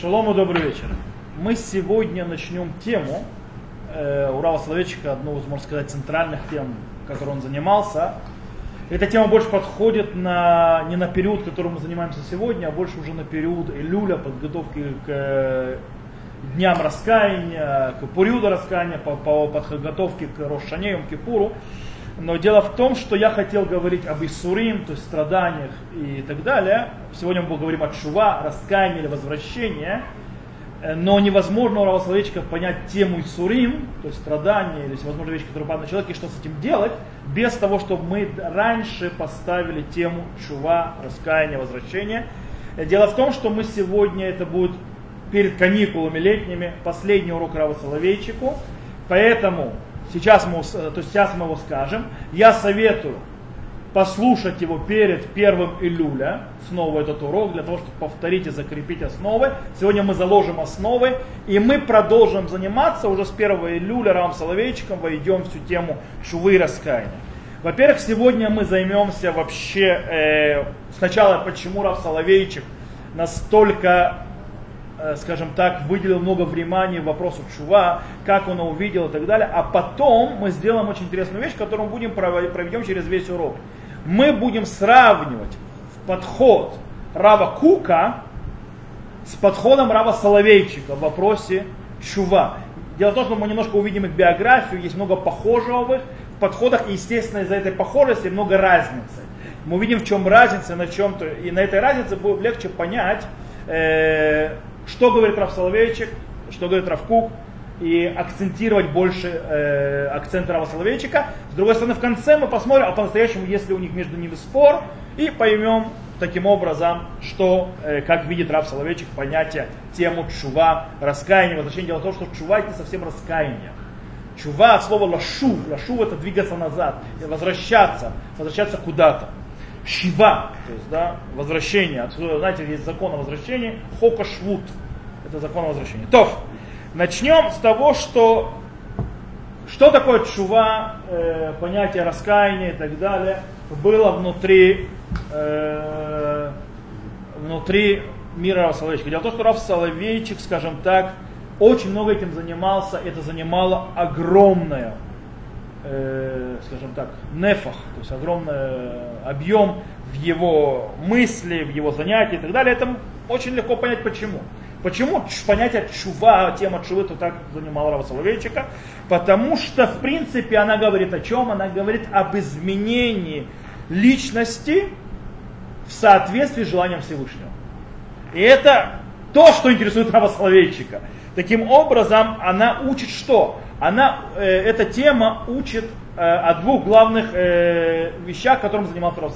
Шалом и добрый вечер. Мы сегодня начнем тему э, у Рава Соловейчика, одну из, можно сказать, центральных тем, которой он занимался. Эта тема больше подходит на, не на период, которым мы занимаемся сегодня, а больше уже на период Илюля, подготовки к э, дням раскаяния, к периоду раскаяния, по, по подготовке к Рошане, Кипуру. Но дело в том, что я хотел говорить об Исурим, то есть страданиях и так далее. Сегодня мы поговорим о чува, раскаянии или возвращении. Но невозможно у православечка понять тему Исурим, то есть страдания или всевозможные вещи, которые падают на человека, и что с этим делать, без того, чтобы мы раньше поставили тему чува, раскаяния, возвращения. Дело в том, что мы сегодня, это будет перед каникулами летними, последний урок Рава Соловейчику, поэтому Сейчас мы, то есть сейчас мы его скажем. Я советую послушать его перед первым июля, снова этот урок, для того, чтобы повторить и закрепить основы. Сегодня мы заложим основы, и мы продолжим заниматься уже с 1 июля Равом Соловейчиком, войдем всю тему шувы и раскаяния. Во-первых, сегодня мы займемся вообще э, сначала, почему Рав Соловейчик настолько Э, скажем так, выделил много внимания вопросу чува, как он увидел и так далее. А потом мы сделаем очень интересную вещь, которую мы будем проведем через весь урок. Мы будем сравнивать подход Рава Кука с подходом Рава Соловейчика в вопросе чува. Дело в том, что мы немножко увидим их биографию, есть много похожего в их подходах, и, естественно, из-за этой похожести много разницы. Мы увидим, в чем разница, на чем-то, и на этой разнице будет легче понять, э, что говорит Раф Соловейчик, что говорит Раф Кук, и акцентировать больше э, акцент Рава Соловейчика. С другой стороны, в конце мы посмотрим, а по-настоящему, если у них между ними спор, и поймем таким образом, что, э, как видит Рав Соловейчик, понятие, тему чува, раскаяния, возвращения. Дело в том, что чува это не совсем раскаяние. Чува от слова лашув. Лашув это двигаться назад, возвращаться, возвращаться куда-то. Шива, то есть, да, возвращение. Отсюда, знаете, есть закон о возвращении. Хока швут. Это закон о возвращении. То, начнем с того, что что такое чува, э, понятие раскаяния и так далее, было внутри, э, внутри мира Рав Соловейчика. Дело в том, что Рав Соловейчик, скажем так, очень много этим занимался, это занимало огромное э, скажем так, нефах, то есть огромный объем в его мысли, в его занятия и так далее, это очень легко понять почему. Почему понятие чува, тема чувы, то так занимала Рава Соловейчика? Потому что, в принципе, она говорит о чем? Она говорит об изменении личности в соответствии с желанием Всевышнего. И это то, что интересует Рава Соловейчика. Таким образом, она учит что? Она, э, эта тема учит э, о двух главных э, вещах, которым занимался Рав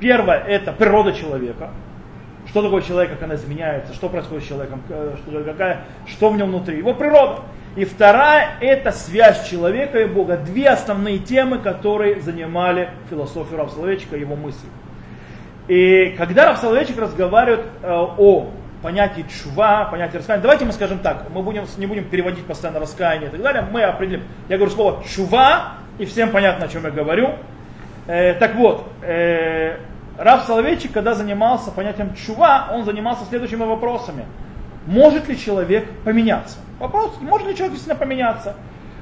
Первое – это природа человека. Что такое человек, как она изменяется, что происходит с человеком, э, что, какая, что в нем внутри, его природа. И вторая – это связь человека и Бога. Две основные темы, которые занимали философию Рав его мысли. И когда Рав разговаривает э, о понятие чува, понятие раскаяния. Давайте мы скажем так, мы будем, не будем переводить постоянно раскаяние и так далее, мы определим. Я говорю слово чува, и всем понятно, о чем я говорю. Э, так вот, э, Раф Соловейчик, когда занимался понятием чува, он занимался следующими вопросами. Может ли человек поменяться? Вопрос, может ли человек действительно поменяться?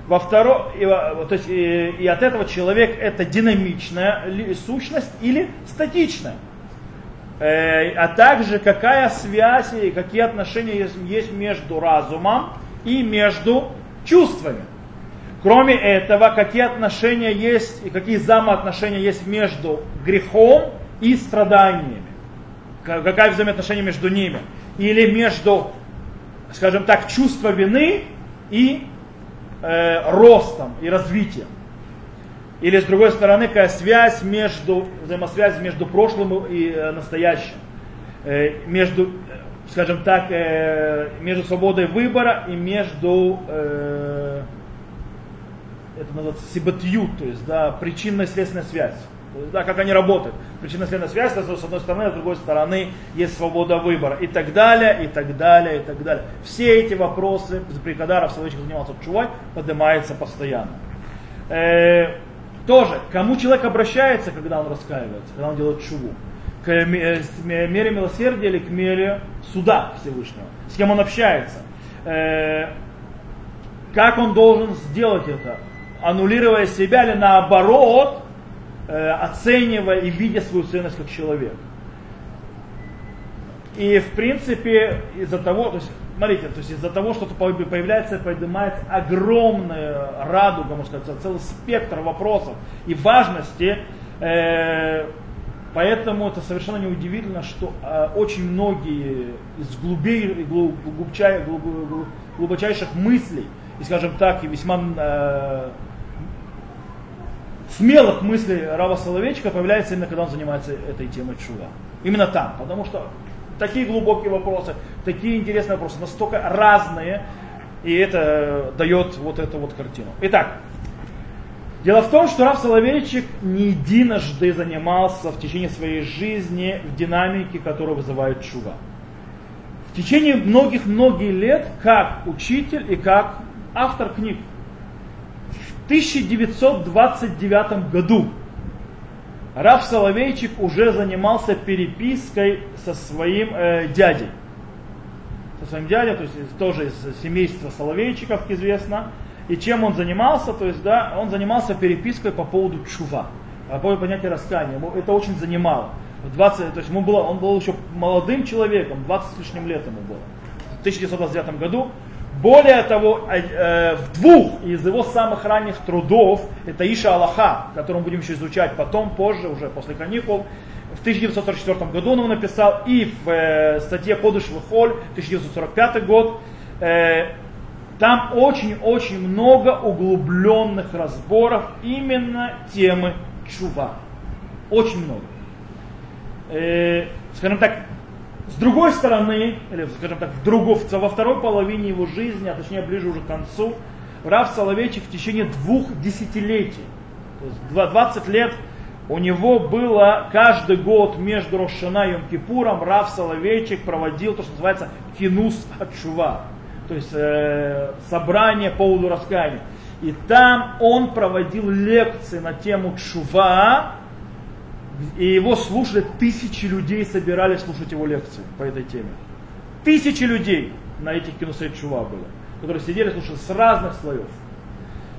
Во втором, и, то есть, и, и от этого человек это динамичная сущность или статичная. Э, а также какая связь и какие отношения есть, между разумом и между чувствами. Кроме этого, какие отношения есть и какие взаимоотношения есть между грехом и страданиями. Какое взаимоотношение между ними. Или между, скажем так, чувство вины и э, ростом и развитием. Или с другой стороны, какая связь между, взаимосвязь между прошлым и э, настоящим. Э, между, скажем так, э, между свободой выбора и между, это называется сибатью, то есть да, причинно-следственная связь. То есть, да, как они работают. Причинно-следственная связь, это с одной стороны, а с другой стороны есть свобода выбора. И так далее, и так далее, и так далее. Все эти вопросы, при Кадаров, Соловейчик занимался чувай, поднимаются постоянно. Тоже, кому человек обращается, когда он раскаивается, когда он делает чуву. к мере милосердия или к мере суда Всевышнего, с кем он общается. Как он должен сделать это? Аннулируя себя или наоборот, оценивая и видя свою ценность как человек. И в принципе из-за того, то есть, смотрите, то есть из-за того, что появляется, поднимается огромная радуга, можно сказать, целый спектр вопросов и важности, э, поэтому это совершенно неудивительно, что э, очень многие из глубей, глуб, глубчай, глуб, глубочайших мыслей, и скажем так, и весьма э, смелых мыслей Рава Соловейчика появляется именно когда он занимается этой темой чува. Именно там, потому что такие глубокие вопросы, такие интересные вопросы, настолько разные, и это дает вот эту вот картину. Итак, дело в том, что Раф Соловейчик не единожды занимался в течение своей жизни в динамике, которая вызывает чува. В течение многих-многих лет как учитель и как автор книг. В 1929 году Раф Соловейчик уже занимался перепиской со своим э, дядей. Со своим дядей, то есть тоже из семейства Соловейчиков, известно. И чем он занимался? То есть, да, он занимался перепиской по поводу чува, по поводу понятия раскаяния. Это очень занимало. 20, то есть ему было, он был еще молодым человеком, 20 с лишним лет ему было. В 1929 году более того, э, э, в двух из его самых ранних трудов, это Иша Аллаха, который мы будем еще изучать потом, позже, уже после каникул, в 1944 году он его написал, и в э, статье Кодыш Холь, 1945 год, там очень-очень много углубленных разборов именно темы чува. Очень много. Скажем так, с другой стороны, или, скажем так, в другу, во второй половине его жизни, а точнее ближе уже к концу, Рав Соловейчик в течение двух десятилетий, то есть 20 лет, у него было каждый год между Рошана и Йом-Кипуром Рав Соловейчик проводил то, что называется кинус отчува, то есть э, собрание по поводу раскаяния. И там он проводил лекции на тему чува, и его слушали тысячи людей, собирались слушать его лекции по этой теме. Тысячи людей на этих киносейт чува было, которые сидели слушали с разных слоев.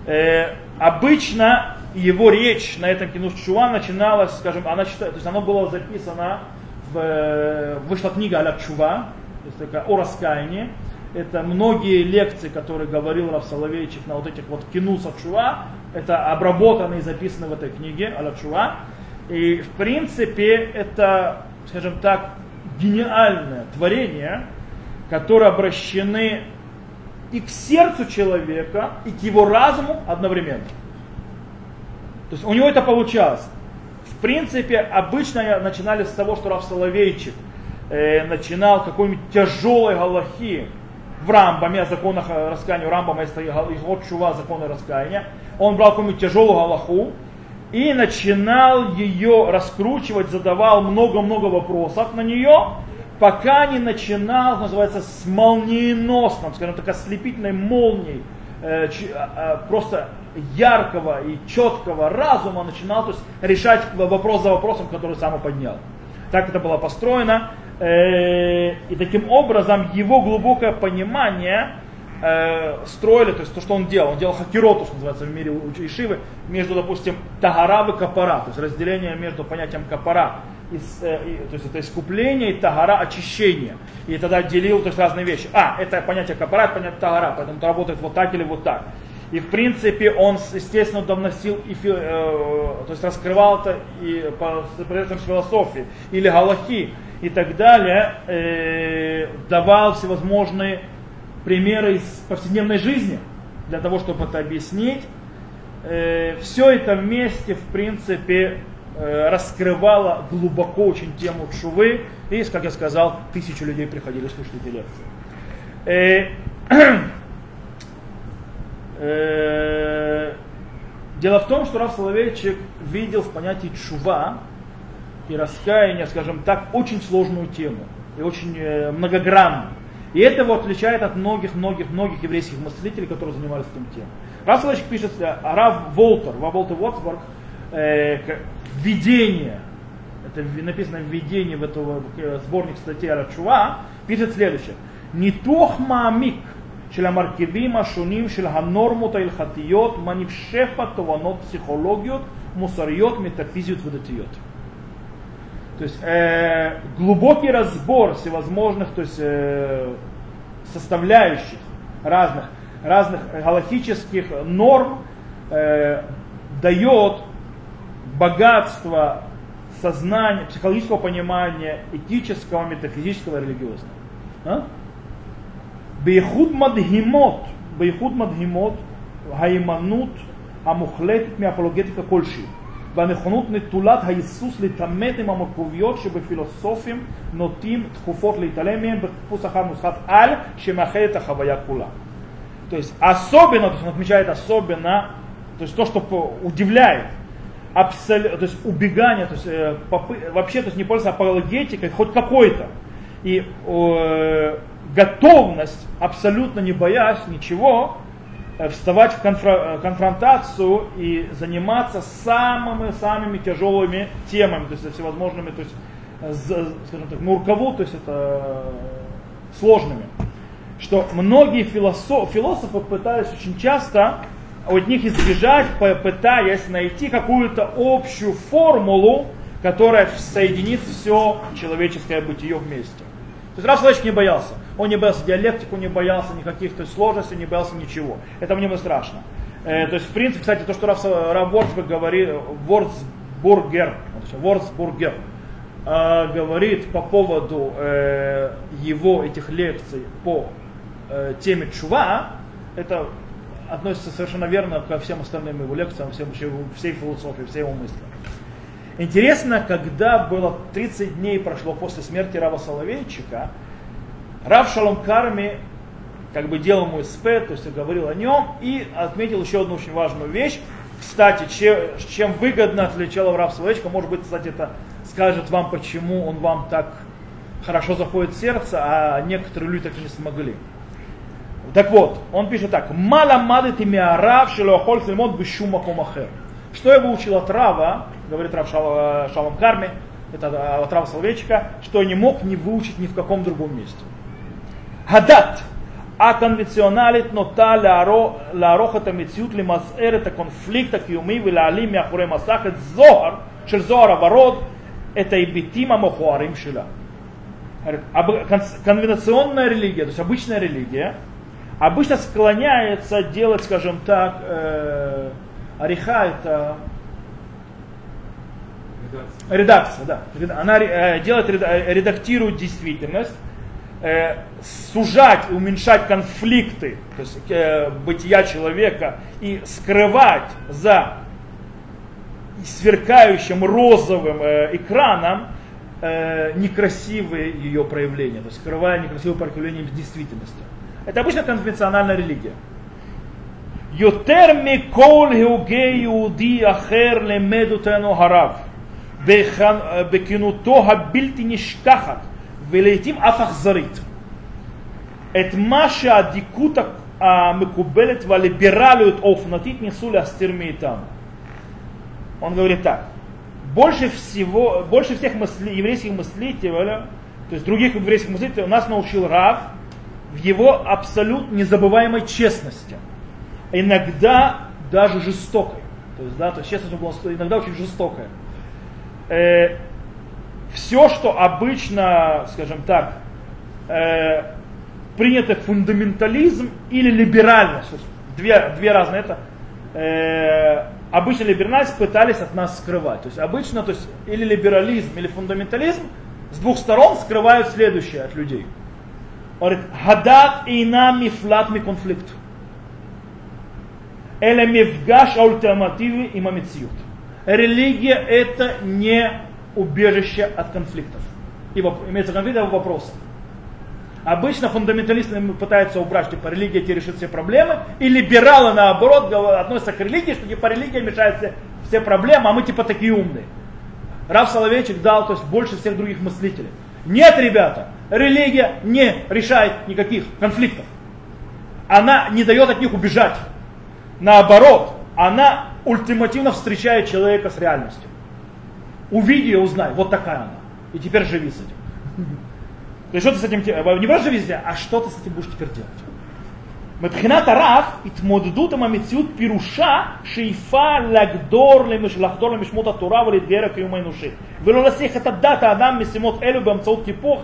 Э, обычно его речь на этом кино чува начиналась, скажем, она читала, то есть она была записана, в, э, вышла книга Аля Чува, то есть такая о раскаянии. Это многие лекции, которые говорил Рав Соловейчик на вот этих вот кинусах Чува, это обработаны и записаны в этой книге Аля Чува. И в принципе это, скажем так, гениальное творение, которое обращены и к сердцу человека, и к его разуму одновременно. То есть у него это получалось. В принципе, обычно начинали с того, что Раф Соловейчик э, начинал какой-нибудь тяжелой галахи в Рамбаме, о законах раскаяния, у Рамбама есть Чува, законы раскаяния. Он брал какую-нибудь тяжелую галаху, и начинал ее раскручивать, задавал много-много вопросов на нее, пока не начинал, называется, с молниеносным, скажем так, ослепительной молнией, э, э, просто яркого и четкого разума начинал то есть, решать вопрос за вопросом, который сам поднял. Так это было построено. Э, и таким образом его глубокое понимание э, строили, то есть то, что он делал. Он делал хакероту, что называется в мире Ишивы, между, допустим, тагара и капара, то есть разделение между понятием капара, э, и, то есть это искупление и тагара очищение. И тогда делил то есть, разные вещи. А, это понятие капара, это понятие тагара, поэтому это работает вот так или вот так. И в принципе он, естественно, довносил, и, э, то есть раскрывал это и по средствам философии или галахи и так далее, э, давал всевозможные примеры из повседневной жизни для того, чтобы это объяснить. Э, все это вместе, в принципе, э, раскрывало глубоко очень тему Чувы. И, как я сказал, тысячи людей приходили слушать эти лекции. Э, дело в том, что Раф Соловейчик видел в понятии чува и раскаяния, скажем так, очень сложную тему и очень многогранную. И это его отличает от многих-многих-многих еврейских мыслителей, которые занимались этим темой. Рав Соловейчик пишет, э, а Рав Волтер, Рав Волтер Уотсборг, э, введение, это написано введение в этого э, сборник статей Рачува, пишет следующее. не тох маамик, של המרכיבים השונים של הנורמות ההלכתיות, מניב שפע תובנות פסיכולוגיות, מוסריות, מטאפיזיות ודתיות. То есть э, глубокий разбор всевозможных то есть, э, составляющих разных, разных галактических норм э, дает богатство сознания, психологического понимания, этического, метафизического, религиозного. А? Бейхуд мадхимот, бейхуд мадхимот, гайманут, амухлетит, миапологетика кольши. והנכונות נטולת ההיסוס להתעמת עם המורכבויות שבפילוסופים נוטים תקופות להתעלם מהם בחיפוש אחר נוסחת על שמאחד את החוויה כולה. То есть особенно, то есть он отмечает особенно, то есть то, что удивляет, абсолютно, то есть убегание, то есть э, попы, вообще то есть не пользоваться апологетикой, хоть какой-то. И э, готовность, абсолютно не боясь ничего, э, вставать в э, конфронтацию и заниматься самыми-самыми тяжелыми темами, то есть всевозможными, то есть, скажем так, муркову, то есть это сложными. Что многие философ, философы пытались очень часто от них избежать, пытаясь найти какую-то общую формулу, которая соединит все человеческое бытие вместе. То есть Раф не боялся. Он не боялся диалектику, не боялся никаких то есть, сложностей, не боялся ничего. Это мне было страшно. Э, то есть, в принципе, кстати, то, что Раф, говорит, Ворцбургер, Ворцбургер э, говорит по поводу э, его этих лекций по э, теме чува, это относится совершенно верно ко всем остальным его лекциям, всем, всей философии, всей его мысли. Интересно, когда было 30 дней прошло после смерти Рава Соловейчика, Рав Шалом Карми как бы делал ему СП, то есть говорил о нем и отметил еще одну очень важную вещь. Кстати, чем, чем выгодно отличал Рав Соловейчика, может быть, кстати, это скажет вам, почему он вам так хорошо заходит в сердце, а некоторые люди так и не смогли. Так вот, он пишет так. Мала мадати миарав шелохоль сельмот бешума. Что я выучил от Рава, говорит Рав Шал, Шалом Карми, это э, от Рава Соловейчика, что не мог не выучить ни в каком другом месте. Хадат. А конвенционалит нота ларохата мецют ли мазэр это конфликт акиуми вилали мяхуре масах это зохар, шер зохар аварод, это и битима махуарим шила. Конвенционная религия, то есть обычная религия, обычно склоняется делать, скажем так, э, ариха это Редакция, да. Она э, делает, э, редактирует действительность, э, сужать, уменьшать конфликты то есть, бытия человека и скрывать за сверкающим розовым экраном некрасивые ее проявления, то есть скрывая некрасивые проявления действительности. Это обычно конвенциональная религия. Йотер ми кол геугей иуди ахер лемедутену гарав. בכנותו הבלתי נשכחת ולעיתים אף אכזרית את מה שהאדיקות המקובלת והליברליות האופנתית ניסו להסתיר מאיתנו. Он говорит так. Больше всего, больше всех мысли, еврейских мыслителей, то есть других еврейских мыслителей, нас научил Рав в его абсолютно незабываемой честности иногда даже жестокой. То есть, да, то есть честность была иногда очень жестокая. Э, все, что обычно, скажем так, э, принято фундаментализм или либеральность, две, две разные это, э, обычно либеральность пытались от нас скрывать. То есть обычно, то есть или либерализм, или фундаментализм с двух сторон скрывают следующее от людей. Он говорит, гадат и нами флат ми конфликт. Эля мевгаш ультимативы и мамициют. Религия это не убежище от конфликтов. И имеется конфликт а вопросов. Обычно фундаменталисты пытаются убрать, типа религия тебе решит все проблемы, и либералы наоборот относятся к религии, что типа религия мешает все, все проблемы, а мы типа такие умные. Рав Соловейчик дал то есть, больше всех других мыслителей. Нет, ребята, религия не решает никаких конфликтов. Она не дает от них убежать. Наоборот, она ультимативно встречает человека с реальностью. Увиди и узнай, вот такая она. И теперь живи с этим. То есть что ты с этим, не просто живи с этим, а что ты с этим будешь теперь делать? מבחינת הרב, התמודדות עם המציאות פירושה שאיפה לגדור, לחדור למשמעות התורה ולהתגייר הקיום האנושי, ולא להסיח את הדעת האדם משימות אלו באמצעות טיפוח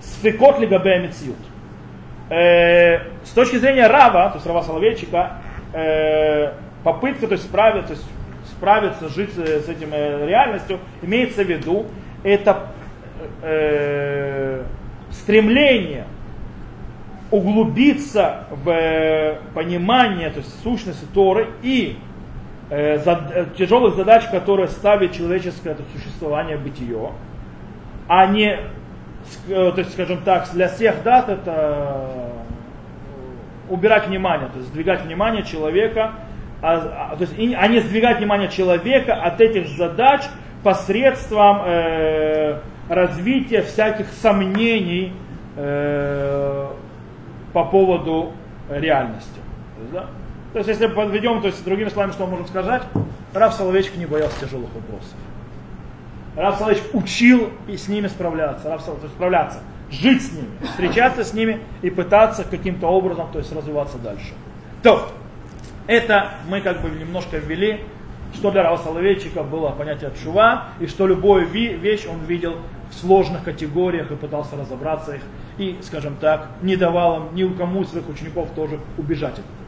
ספקות לגבי המציאות. С точки зрения Рава, то есть Рава Соловейчика, попытка то есть, справиться, то есть, справиться, жить с этим реальностью, имеется в виду, это э, стремление углубиться в э, понимание, то есть сущности Торы и э, зад, э, тяжелых задач, которые ставит человеческое это существование, бытие, а не, э, то есть, скажем так, для всех дат это убирать внимание, то есть сдвигать внимание человека, а, а, то есть, и, а не внимание человека от этих задач посредством э, развития всяких сомнений э, по поводу реальности. То есть, да? то есть если подведем, то есть другими словами, что можем сказать, Раф Соловейчик не боялся тяжелых вопросов. Раф Соловейчик учил и с ними справляться, Раф Соловейчик, справляться, жить с ними, встречаться с ними и пытаться каким-то образом, то есть развиваться дальше. То, это мы как бы немножко ввели, что для Рава Соловейчика было понятие чува, и что любую вещь он видел в сложных категориях и пытался разобраться их и, скажем так, не давал им ни у кому из своих учеников тоже убежать от этого.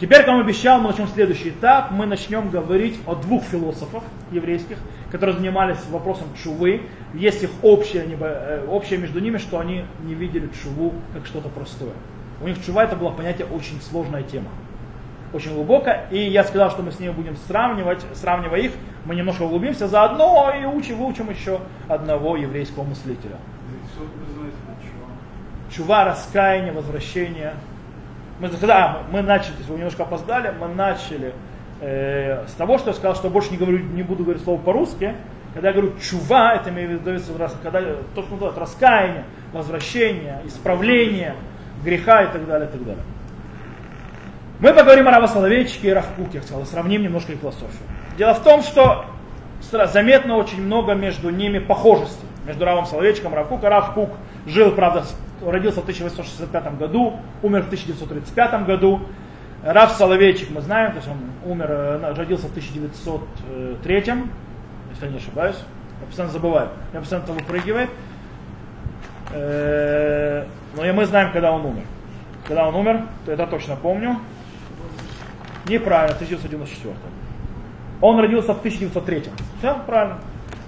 Теперь, как он обещал, мы начнем следующий этап. Мы начнем говорить о двух философах еврейских, которые занимались вопросом чувы. Есть их общее, э, общее между ними, что они не видели чуву как что-то простое. У них чува это было понятие очень сложная тема. Очень глубоко. И я сказал, что мы с ними будем сравнивать, сравнивая их, мы немножко углубимся заодно и учим, выучим еще одного еврейского мыслителя чува, раскаяние, возвращение. Мы, когда мы начали, вы немножко опоздали, мы начали э, с того, что я сказал, что больше не, говорю, не буду говорить слово по-русски. Когда я говорю чува, это имеется в виду, когда, то, что называют раскаяние, возвращение, исправление греха и так далее, и так далее. Мы поговорим о Рава Соловейчике и Равкуке, я сказал, сравним немножко их философию. Дело в том, что заметно очень много между ними похожести. Между Равом Соловейчиком и Равкук. Равкук жил, правда, родился в 1865 году, умер в 1935 году. Раф Соловейчик мы знаем, то есть он умер, э, родился в 1903, если я не ошибаюсь. Я постоянно забываю, я постоянно это выпрыгивает. Э, но мы знаем, когда он умер. Когда он умер, то это точно помню. Неправильно, в 1994. Он родился в 1903. Все правильно.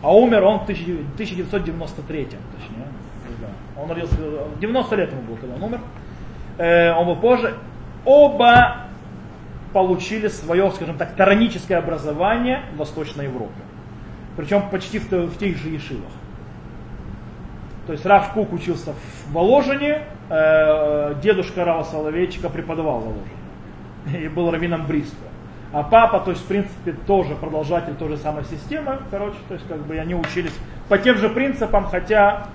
А умер он в 1993. Точнее. Он родился, 90 лет ему было, когда он умер. Э, он был позже. Оба получили свое, скажем так, тараническое образование в Восточной Европе. Причем почти в, в тех же ешивах. То есть Раф Кук учился в Воложине, э, дедушка Рава Соловейчика преподавал в Воложине и был раввином Бриска. А папа, то есть, в принципе, тоже продолжатель той же самой системы, короче, то есть, как бы они учились по тем же принципам, хотя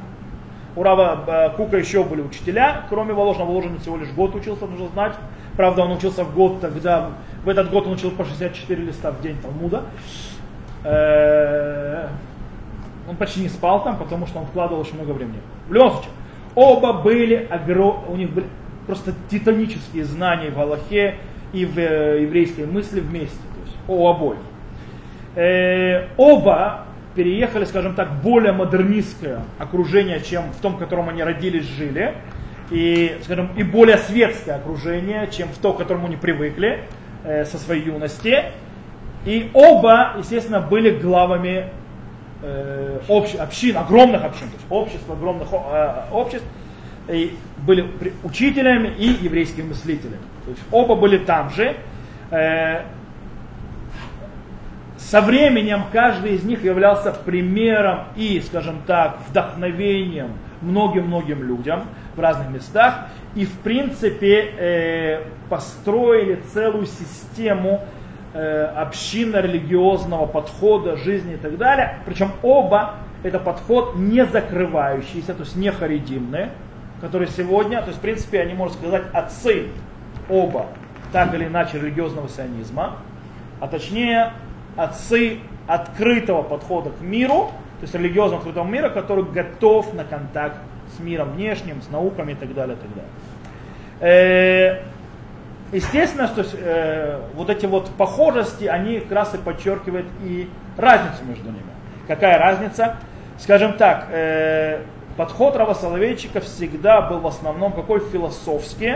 у Рава э, Кука еще были учителя, кроме Воложина. Воложин всего лишь год учился, нужно знать. Правда, он учился в год, тогда в этот год он учил по 64 листа в день Талмуда. Э, он почти не спал там, потому что он вкладывал очень много времени. В любом случае, оба были, у них были просто титанические знания в Аллахе и в э, еврейской мысли вместе, то есть у обоих. Оба переехали, скажем так, более модернистское окружение, чем в том, в котором они родились, жили, и, скажем, и более светское окружение, чем в то, к которому они привыкли э, со своей юности. И оба, естественно, были главами э, общ, общин, огромных общин, то есть обществ, огромных э, обществ, и были учителями и еврейскими мыслителями. То есть оба были там же. Э, со временем каждый из них являлся примером и, скажем так, вдохновением многим-многим людям в разных местах. И, в принципе, э, построили целую систему э, общинно-религиозного подхода, жизни и так далее. Причем оба это подход не закрывающийся, то есть не харидимные, которые сегодня, то есть, в принципе, они, можно сказать, отцы оба так или иначе религиозного сионизма, а точнее отцы открытого подхода к миру то есть религиозного открытого мира, который готов на контакт с миром внешним, с науками и так далее. И так далее. Э, естественно, что э, вот эти вот похожести, они как раз и подчеркивают и разницу между ними. Какая разница? Скажем так, э, подход Рава Соловейчика всегда был в основном какой философский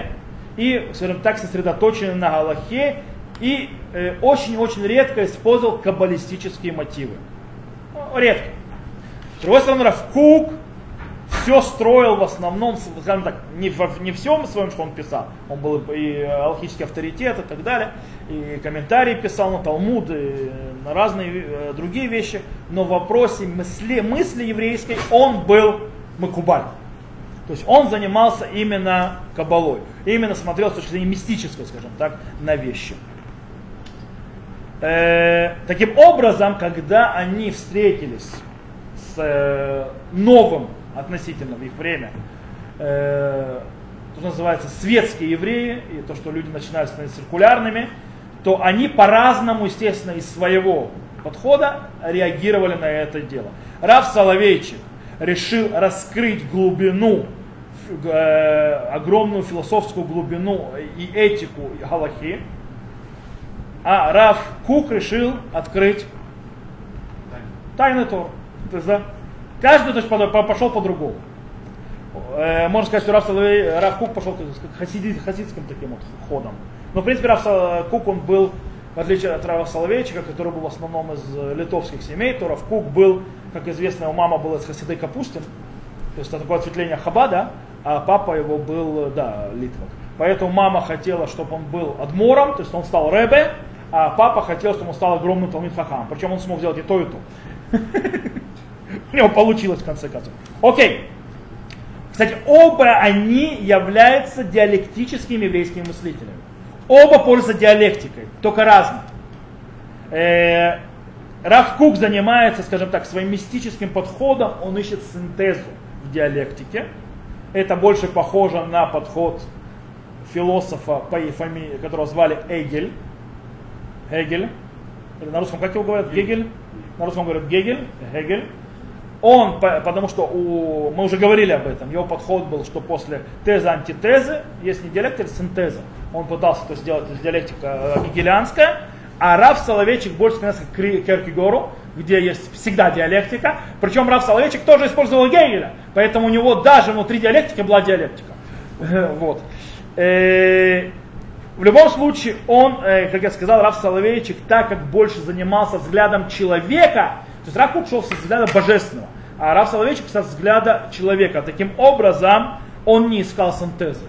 и, скажем так, сосредоточен на Галахе и э, очень-очень редко использовал каббалистические мотивы. Ну, редко. С другой стороны, Равкук все строил в основном, скажем так, не, в, не всем своем, что он писал. Он был и алхимический авторитет и так далее, и комментарии писал на Талмуд, и на разные э, другие вещи. Но в вопросе мысли, мысли еврейской он был Макубаль. То есть он занимался именно кабалой, именно смотрел с точки зрения мистической, скажем так, на вещи. Э, таким образом, когда они встретились с э, новым относительно в их время, э, то, что называется светские евреи, и то, что люди начинают становиться циркулярными, то они по-разному, естественно, из своего подхода реагировали на это дело. Рав Соловейчик решил раскрыть глубину, э, огромную философскую глубину и этику Галахи, а Рав Кук решил открыть тайны Тор. То есть, да, каждый то есть, пошел по-другому. Э, можно сказать, что Рав, Соловей, Рав Кук пошел хасиди, хасидским таким вот ходом. Но, в принципе, Рав Кук, он был, в отличие от Рава Соловейчика, который был в основном из литовских семей, то Рав Кук был, как известно, его мама была из Хасиды Капустин, то есть это такое ответвление Хабада, а папа его был, да, Литвак. Поэтому мама хотела, чтобы он был адмором, то есть он стал рэбе, а папа хотел, чтобы он стал огромным Талмит Хахам. Причем он смог сделать и то, и то. У него получилось в конце концов. Окей. Кстати, оба они являются диалектическими еврейскими мыслителями. Оба пользуются диалектикой, только разные. Э, Раф Кук занимается, скажем так, своим мистическим подходом, он ищет синтезу в диалектике. Это больше похоже на подход философа, по фамилии, которого звали Эгель. Или на русском как его говорят? Гегель. На русском говорят Гегель, Хегель. Он, потому что у, мы уже говорили об этом, его подход был, что после тезы антитезы есть не диалектика, а синтеза. Он пытался это сделать из диалектика э, гегелианская, а Раф Соловейчик больше склоняется к Керкегору, где есть всегда диалектика. Причем Раф Соловейчик тоже использовал Гегеля, поэтому у него даже внутри диалектики была диалектика. Вот. Э, в любом случае, он, э, как я сказал, Раф Соловейчик, так как больше занимался взглядом человека, то есть Раф Кук шел со взгляда божественного, а Раф Соловейчик со взгляда человека. Таким образом, он не искал синтеза.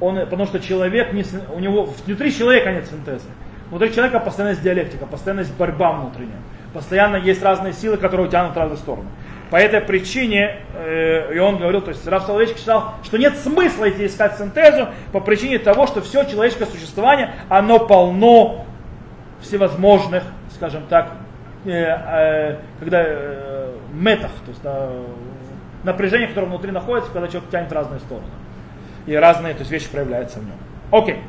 Он, потому что человек, не, у него внутри человека нет синтеза. Внутри человека постоянно есть диалектика, постоянно есть борьба внутренняя. Постоянно есть разные силы, которые тянут в разные стороны. По этой причине, э, и он говорил, то есть Раф Соловейчик считал, что нет смысла идти искать синтезу по причине того, что все человеческое существование, оно полно всевозможных, скажем так, э, э, когда э, метах, то есть э, напряжение, которое внутри находится, когда человек тянет в разные стороны. И разные то есть, вещи проявляются в нем. Окей.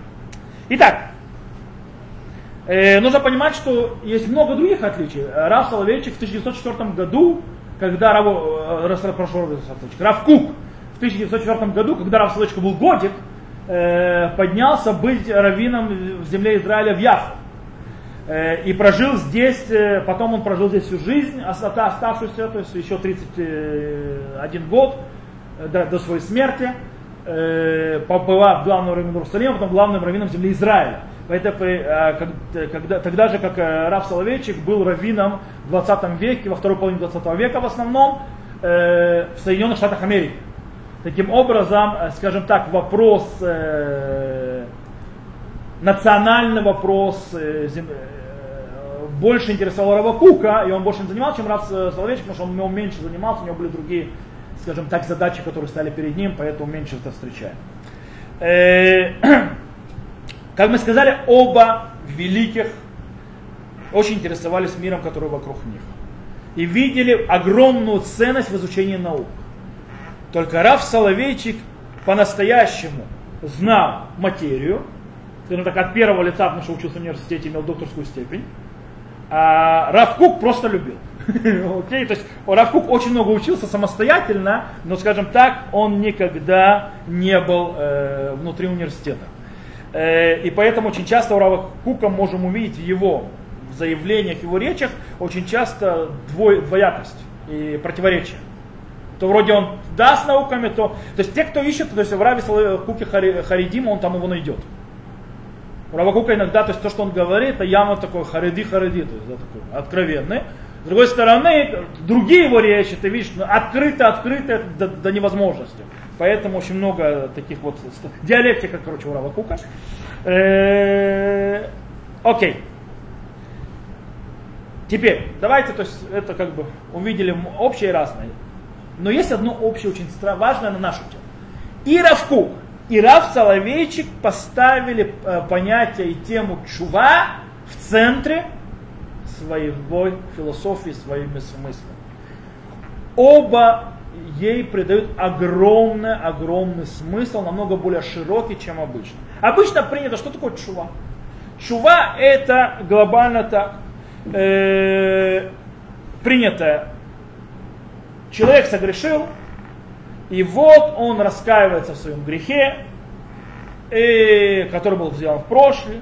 Итак, э, нужно понимать, что есть много других отличий. Раф Соловейчик в 1904 году когда Рав, э, прошу, Кук в 1904 году, когда Рав Солочка был годик, э, поднялся быть раввином в земле Израиля в Яфу. Э, и прожил здесь, потом он прожил здесь всю жизнь, оставшуюся, то есть еще 31 год до, до своей смерти, побывав главным раввином Иерусалима, потом главным раввином земли Израиля. Это, когда, тогда же, как Раф Соловейчик был раввином в 20 веке, во второй половине 20 века в основном, э, в Соединенных Штатах Америки. Таким образом, э, скажем так, вопрос, э, национальный вопрос э, э, больше интересовал Рава Кука, и он больше не занимался, чем Раф Соловейчик, потому что он меньше занимался, у него были другие, скажем так, задачи, которые стали перед ним, поэтому меньше это встречаем. Как мы сказали, оба великих очень интересовались миром, который вокруг них. И видели огромную ценность в изучении наук. Только Раф Соловейчик по-настоящему знал материю, скажем так, от первого лица, потому что учился в университете, имел докторскую степень. А Раф Кук просто любил. Окей, то есть Равкук очень много учился самостоятельно, но, скажем так, он никогда не был э, внутри университета. Э, и поэтому очень часто у Рава Кука можем увидеть в его заявлениях, его речах очень часто двой, двоякость и противоречие. То вроде он да с науками, то... То есть те, кто ищет, то есть в Раве Куке Харидима, он там его найдет. У Равакука иногда, то есть то, что он говорит, это явно такой хариди-хариди, то есть да, такой откровенный. С другой стороны, другие его речи, ты видишь, ну, открыто-открыто до, до невозможности. Поэтому очень много таких вот диалектика, короче, у Равакука. Э, окей. Теперь, давайте, то есть это как бы увидели общее и разное. Но есть одно общее, очень важное на нашу тему. И Равкук, и Рав Соловейчик поставили э, понятие и тему чува в центре своей философии, своими смыслами. Оба ей придают огромный, огромный смысл, намного более широкий, чем обычно. Обычно принято, что такое чува? Чува это глобально так, э, принято. Человек согрешил, и вот он раскаивается в своем грехе, и, который был сделан в прошлом,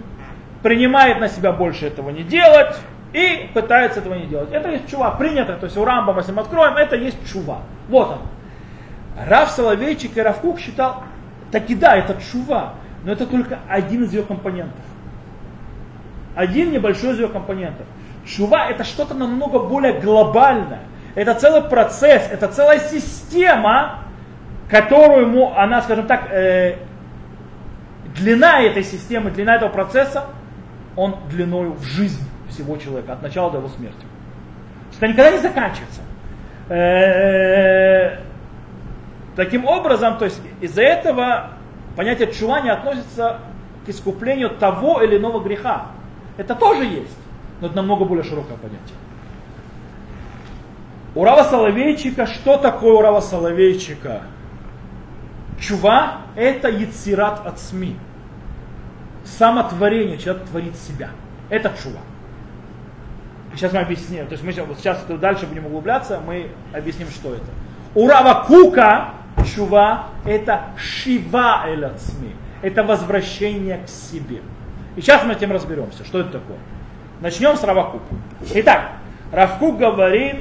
принимает на себя больше этого не делать и пытается этого не делать. Это есть чува, принято, то есть у Рамбама, если мы откроем, это есть чува. Вот он. Рав Соловейчик и Равкук считал, таки да, это чува, но это только один из ее компонентов. Один небольшой из ее компонентов. Чува это что-то намного более глобальное. Это целый процесс, это целая система, которую ему, она, скажем так, э, длина этой системы, длина этого процесса, он длиною в жизнь всего человека, от начала до его смерти. Это никогда не заканчивается. Э, таким образом, то есть из-за этого понятие чува не относится к искуплению того или иного греха. Это тоже есть, но это намного более широкое понятие. У Рава Соловейчика, что такое у Рава Соловейчика? Чува – это яцират от СМИ. Самотворение, человек творит себя. Это чува. Сейчас мы объясним. То есть мы сейчас дальше будем углубляться, мы объясним, что это. У Рава Кука чува – это шива эль СМИ. Это возвращение к себе. И сейчас мы этим разберемся, что это такое. Начнем с Равакука. Итак, Равкук говорит,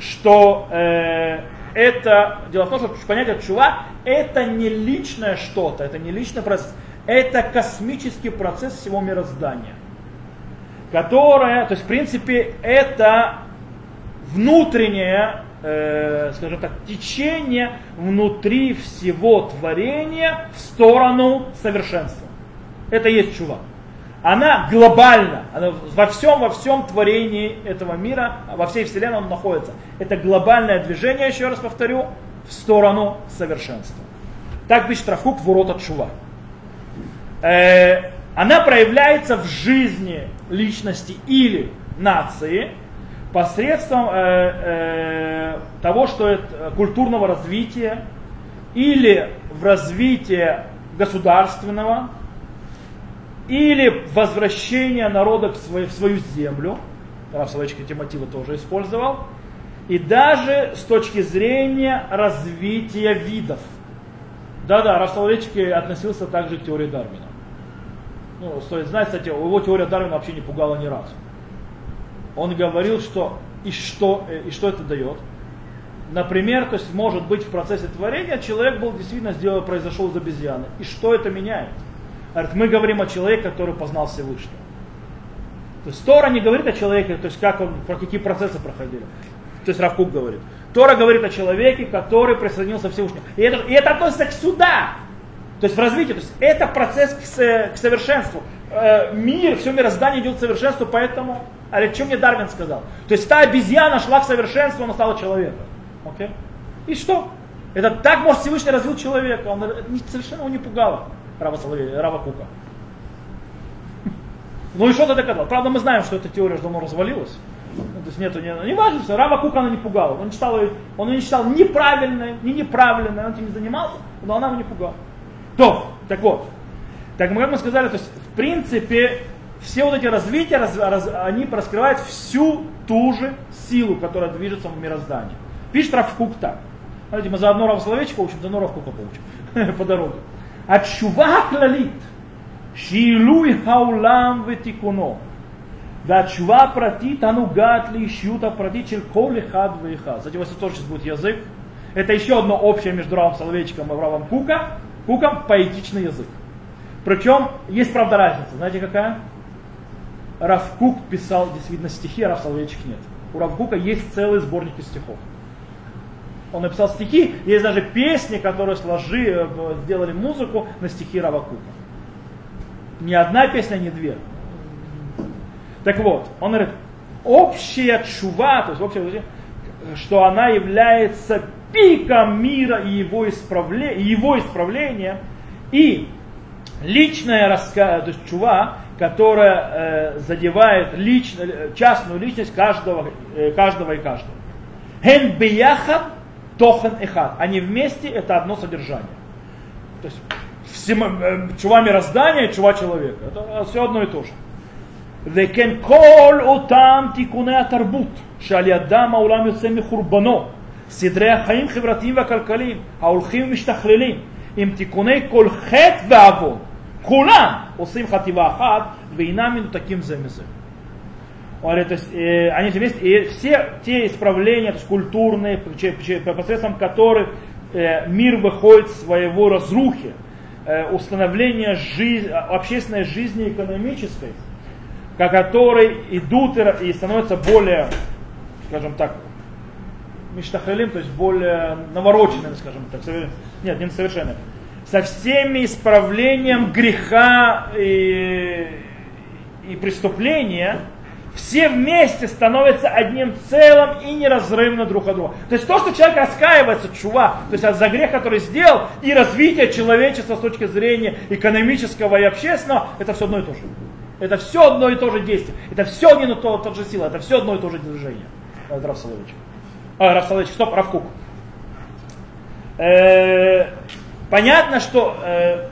что э, это, дело в том, что понятие чува это не личное что-то, это не личный процесс, это космический процесс всего мироздания, которое, то есть в принципе это внутреннее, э, скажем так, течение внутри всего творения в сторону совершенства. Это есть чува она глобальна, она во всем, во всем творении этого мира, во всей вселенной он находится. Это глобальное движение, еще раз повторю, в сторону совершенства. Так пишет Рафук в урод от Шува. Э, она проявляется в жизни личности или нации посредством э, э, того, что это культурного развития или в развитии государственного, или возвращение народа в свою, в свою землю, Раф Соловейчик эти мотивы тоже использовал, и даже с точки зрения развития видов. Да-да, Раф Соловейчик относился также к теории Дарвина. Ну, стоит знать, кстати, его теория Дарвина вообще не пугала ни разу. Он говорил, что и что, э, и что это дает. Например, то есть может быть в процессе творения человек был действительно сделан, произошел из обезьяны. И что это меняет? Говорит, мы говорим о человеке, который познал Всевышнего. То есть Тора не говорит о человеке, то есть как он, про какие процессы проходили. То есть Равкук говорит. Тора говорит о человеке, который присоединился к Всевышнему. И это, и это относится к сюда. То есть в развитии. То есть это процесс к, к совершенству. Э, мир, все мироздание идет к совершенству, поэтому... А что мне Дарвин сказал? То есть та обезьяна шла к совершенству, она стала человеком. Okay? И что? Это так, может, Всевышний развил человека. Он совершенно его не пугало. Рава, Соловей, Рава Кука. Ну и что-то доказал. Правда, мы знаем, что эта теория уже давно развалилась. Ну, то есть нету, не, не важно, что Рава Кука она не пугала. Он читал, он не читал неправильно, не неправильно, он этим не занимался, но она его не пугала. То, так вот. Так мы, как мы сказали, то есть в принципе все вот эти развития, раз, раз, они раскрывают всю ту же силу, которая движется в мироздании. Пишет Равкук так. Смотрите, мы заодно Рав Соловейчика учим, заодно Равкука получим по дороге. התשובה הכללית, שילוי העולם ותיקונו, והתשובה הפרטית הנוגעת לאישיות הפרטית של כל אחד ואחד. Кстати, у вас тоже сейчас будет язык. Это еще одно общее между Равом Соловейчиком и Равом Кука. Куком поэтичный язык. Причем есть, правда, разница. Знаете какая? Рав Кук писал действительно стихи, а Рав нет. У Рав Кука есть целый сборник стихов. Он написал стихи, есть даже песни, которые сложи, э, сделали музыку на стихи Рава Кука. Ни одна песня, ни две. Так вот, он говорит, общая чува, то есть общая, что она является пиком мира и его, исправле, его исправления, и личная раска... то есть чува, которая э, задевает лично, частную личность каждого, э, каждого и каждого. Хен бияхат тохан эхад. Они вместе это одно содержание. То есть всем, э, чува мироздания, чува человека. Это все одно и то же. וכן כל אותם תיקוני התרבות שעל ידם העולם יוצא מחורבנו, סדרי החיים החברתיים והכלכליים ההולכים ומשתכללים עם תיקוני כל חטא ועוון, כולם עושים חטיבה אחת ואינם מנותקים זה מזה. Говорит, то есть, э, они вместе, и все те исправления, то есть культурные, посредством которых э, мир выходит из своего разрухи, э, установление жизни, общественной жизни экономической, по которой идут и, и становятся более, скажем так, миштахалим, то есть более навороченными, скажем так, нет, не совершенно, со всеми исправлением греха и, и преступления, все вместе становятся одним целым и неразрывно друг от друга. То есть то, что человек раскаивается, чува, то есть за грех, который сделал, и развитие человечества с точки зрения экономического и общественного, это все одно и то же. Это все одно и то же действие. Это все одно и то, то же сила. Это все одно и то же движение. Раф Соловейчик. А, Раф Соловейчик, стоп, Равкук. Э, понятно, что э,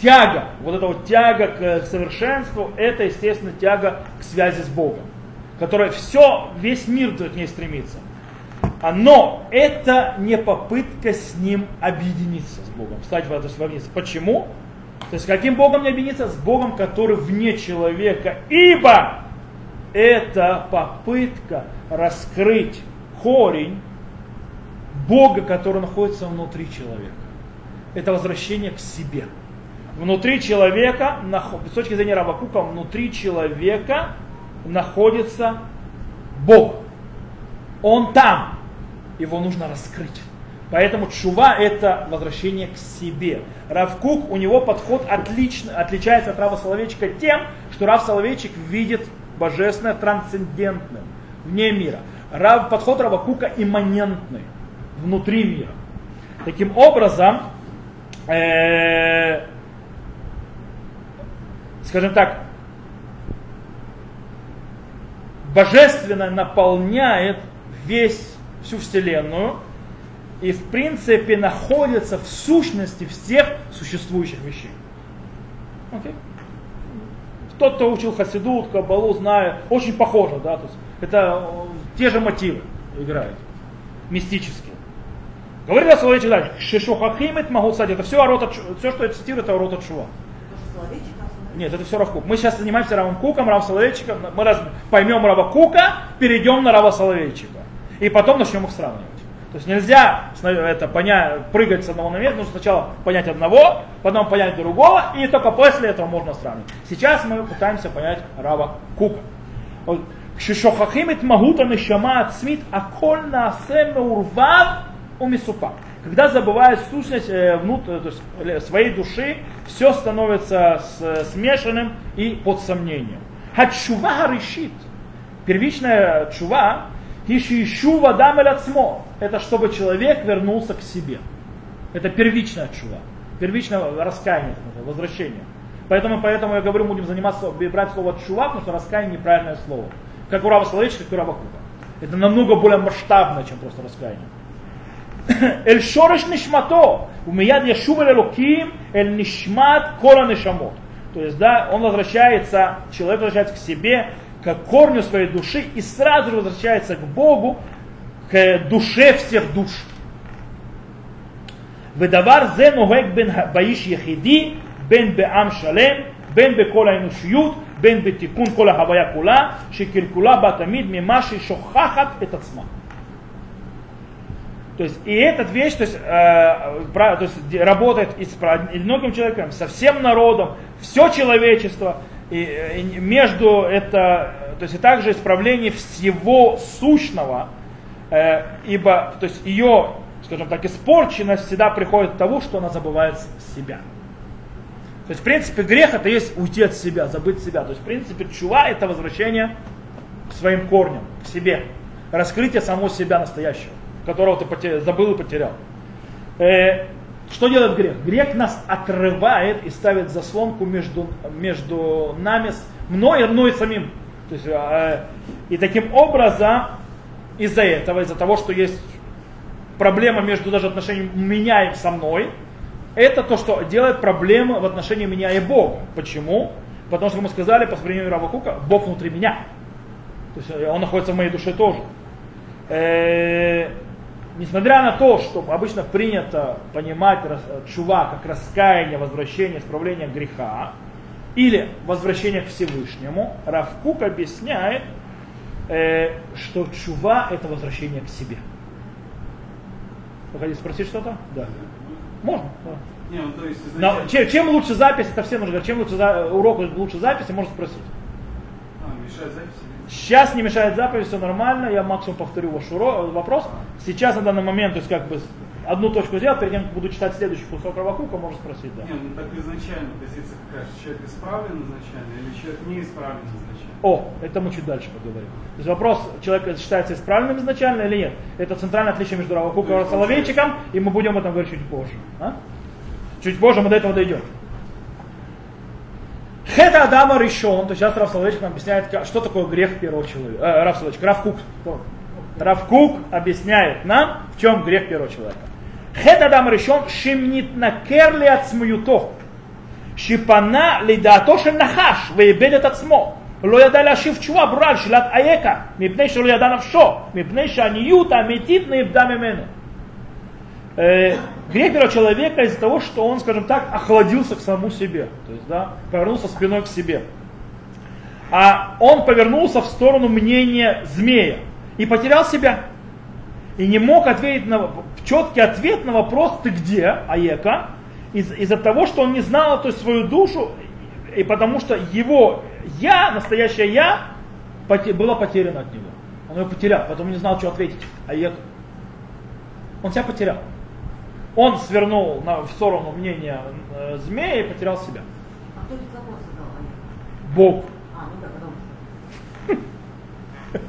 тяга, вот эта вот тяга к совершенству, это, естественно, тяга к связи с Богом, которая все, весь мир к ней стремится. Но это не попытка с ним объединиться с Богом, стать в это сравниться. Почему? То есть каким Богом не объединиться? С Богом, который вне человека. Ибо это попытка раскрыть корень Бога, который находится внутри человека. Это возвращение к себе внутри человека, с точки зрения Равакука, внутри человека находится Бог. Он там. Его нужно раскрыть. Поэтому чува это возвращение к себе. Равкук, у него подход отлично, отличается от Рава Соловейчика тем, что Рав Соловейчик видит божественное трансцендентным, вне мира. Рав, подход Равакука имманентный, внутри мира. Таким образом, э, скажем так, божественно наполняет весь, всю Вселенную и в принципе находится в сущности всех существующих вещей. Okay? Тот, кто учил Хасидут, Кабалу, знает, очень похоже, да, то есть это э, те же мотивы играют, мистические. Говорит Соловей дальше, Шишухахимит могу сказать, это все, орота, все, что я цитирую, это Орота Чува. Нет, это все Равкук. Мы сейчас занимаемся Равом Куком, Рав Соловейчиком. Мы раз поймем Рава Кука, перейдем на Рава Соловейчика. И потом начнем их сравнивать. То есть нельзя это, понять, прыгать с одного на место, нужно сначала понять одного, потом понять другого, и только после этого можно сравнивать. Сейчас мы пытаемся понять Рава Кука. Шишохахим эт махута нешама ацмит, аколь наасе меурвав умисупак. Когда забывает сущность э, внутрь, то есть, своей души, все становится с, смешанным и под сомнением. Хачува решит. Первичная чува, ищу ищу вадам цмо. Это чтобы человек вернулся к себе. Это первичная чува. Первичное раскаяние, возвращение. Поэтому, поэтому я говорю, будем заниматься, брать слово чува, потому что раскаяние неправильное слово. Как у Рава Соловейчика, как у Рава Кука. Это намного более масштабно, чем просто раскаяние. אל שורש נשמתו, ומיד ישוב אל אלוקים, אל נשמת כל הנשמות. То есть, да, он возвращается, человек возвращается к себе, к корню своей души и сразу же возвращается к Богу, к душе всех душ. ודבר זה נוהג בין באיש יחידי, בין בעם שלם, בין בכל האנושיות, בין בתיקון כל ההוויה כולה, שקלקולה בה תמיד ממה שהיא שוכחת את עצמה. То есть и эта вещь то есть, э, то есть, работает и с одиноким человеком, со всем народом, все человечество, и, и между это, то есть и также исправление всего сущного, э, ибо то есть ее, скажем так, испорченность всегда приходит от того, что она забывает себя. То есть, в принципе, грех это есть уйти от себя, забыть себя. То есть, в принципе, чува это возвращение к своим корням, к себе. Раскрытие самого себя настоящего которого ты потерял, забыл и потерял. Э, что делает грех? Грех нас отрывает и ставит заслонку между, между нами, мной мной самим. То есть, э, и таким образом, из-за этого, из-за того, что есть проблема между даже отношением меня и со мной, это то, что делает проблему в отношении меня и Бога. Почему? Потому что мы сказали по сравнению Равакука, Бог внутри меня. То есть он находится в моей душе тоже. Э, несмотря на то, что обычно принято понимать чува как раскаяние, возвращение, исправление греха, или возвращение к Всевышнему, Равкук объясняет, э, что чува это возвращение к себе. Вы хотите спросить что-то? Да. Можно. Не, ну, то есть. Но, чем, чем лучше запись, это все нужно чем лучше за, урок лучше записи, можно спросить. А, мешает записи? Сейчас не мешает заповедь, все нормально, я максимум повторю ваш вопрос. Сейчас на данный момент, то есть как бы одну точку сделал, перед тем, как буду читать следующий кусок Равакука, можно спросить, да. Нет, ну так изначально, то есть если как, человек исправлен изначально или человек не исправлен изначально? О, это мы чуть дальше поговорим. То есть вопрос, человек считается исправленным изначально или нет? Это центральное отличие между Равакуком и Соловейчиком, и мы будем об этом говорить чуть позже. А? Чуть позже мы до этого дойдем. Хета Адама решен, то сейчас Соловейчик нам объясняет, что такое грех первого человека. Э, Раф Соловейчик, Раф Кук. Раф Кук объясняет нам, в чем грех первого человека. Хет Адам решен, шимнит накер ли от смуюто, שפנה לדעתו של נחש ואיבד את עצמו. לא ידע להשיב תשובה ברורה על שאלת אייכה, מפני שלא ידע נפשו, מפני שהעניות האמיתית נאבדה ממנו. э, грех первого человека из-за того, что он, скажем так, охладился к самому себе. То есть, да, повернулся спиной к себе. А он повернулся в сторону мнения змея и потерял себя. И не мог ответить на четкий ответ на вопрос «ты где, Аека?» из- из-за того, что он не знал то есть, свою душу, и потому что его «я», настоящее «я» было потеряно от него. Он его потерял, потом не знал, что ответить. Аека. Он себя потерял он свернул на, в сторону мнения э, змея и потерял себя. А кто этот вопрос задал? Бог. А, ну да,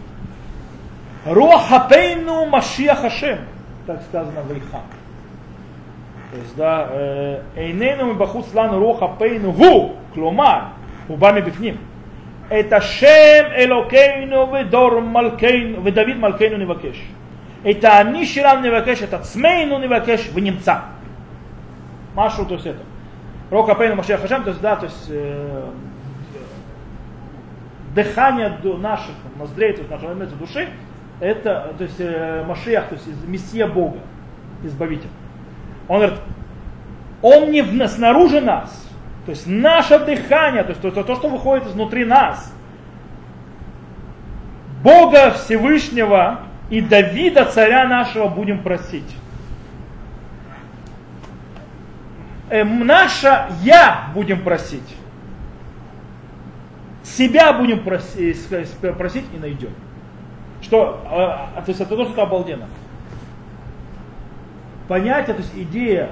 Руахапейну Машия Хашем, так сказано в Ильха. То есть, да, Эйнейну Бахут Слану Руахапейну Гу, кломар, Убами Бифним. Это Шем Элокейну Ведор Малкейну, Ведавид Малкейну Невакеш. את האני שלנו נבקש, את עצמנו נבקש ונמצא. משהו то есть это. Рок Апейну Машех Хашем, то есть, да, то есть э, дыхание до наших ноздрей, то есть нашего имеется души, это, то есть э, Машех, то есть Мессия Бога, Избавитель. Он говорит, он не в, снаружи нас, то есть наше дыхание, то есть то, то, что выходит изнутри нас, Бога Всевышнего, и Давида, царя нашего, будем просить. Эм, наша я будем просить. Себя будем просить, просить и найдем. Что, э, то есть это то, что обалденно. Понятие, то есть идея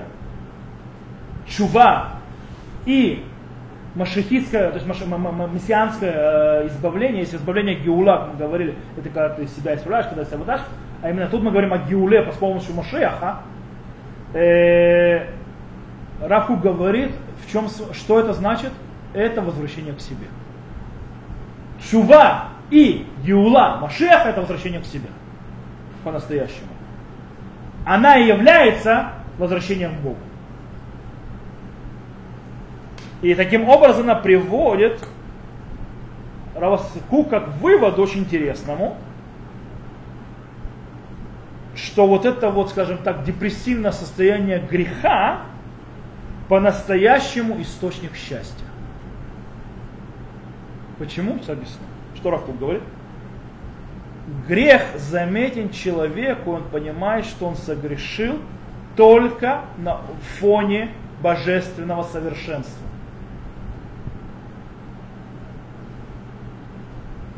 чува и машихистское, то есть мессианское э, избавление, если избавление Геула, как мы говорили, это когда ты себя исправляешь, когда ты себя выдашь, а именно тут мы говорим о Геуле по помощью Машеха, э, Равку говорит, в чем, что это значит? Это возвращение к себе. Чува и Геула Машех это возвращение к себе. По-настоящему. Она и является возвращением к Богу. И таким образом она приводит Раваску как вывод очень интересному, что вот это вот, скажем так, депрессивное состояние греха по-настоящему источник счастья. Почему? Сейчас объясню. Что Равкук говорит? Грех заметен человеку, он понимает, что он согрешил только на фоне божественного совершенства.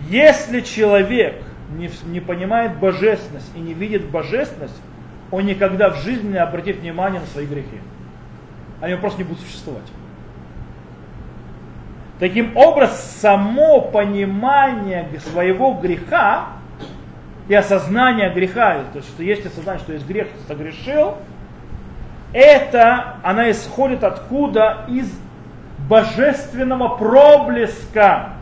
Если человек не, не понимает божественность и не видит божественность, он никогда в жизни не обратит внимания на свои грехи. Они просто не будут существовать. Таким образом, само понимание своего греха и осознание греха, то есть, что есть осознание, что есть грех, что согрешил, это, она исходит откуда? Из божественного проблеска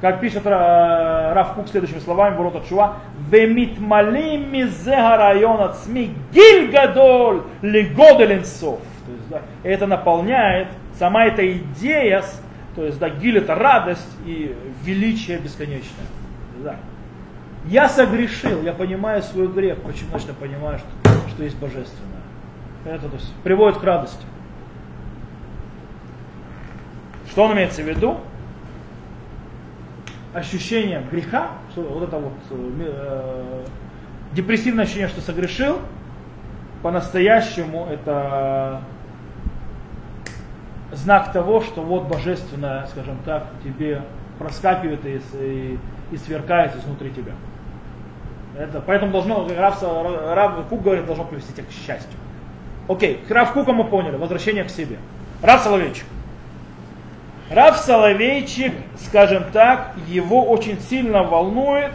как пишет э, Раф Кук следующими словами, ворот от Шува, «Вемитмалим мизе район от СМИ гиль гадоль лигодель инсов». То есть, да, это наполняет, сама эта идея, то есть, да, гиль это радость и величие бесконечное. Да. Я согрешил, я понимаю свой грех, почему я понимаю, что, что есть божественное. Это то есть, приводит к радости. Что он имеется в виду? ощущение греха, что вот это вот э, депрессивное ощущение, что согрешил, по-настоящему это знак того, что вот божественное, скажем так, тебе проскакивает и, и, и сверкает изнутри тебя. Это, поэтому должно, Рав, Рав Кук говорит, должно привести тебя к счастью. Окей, Рав Кука мы поняли, возвращение к себе. Рав Соловейчик. Рав Соловейчик, скажем так, его очень сильно волнует,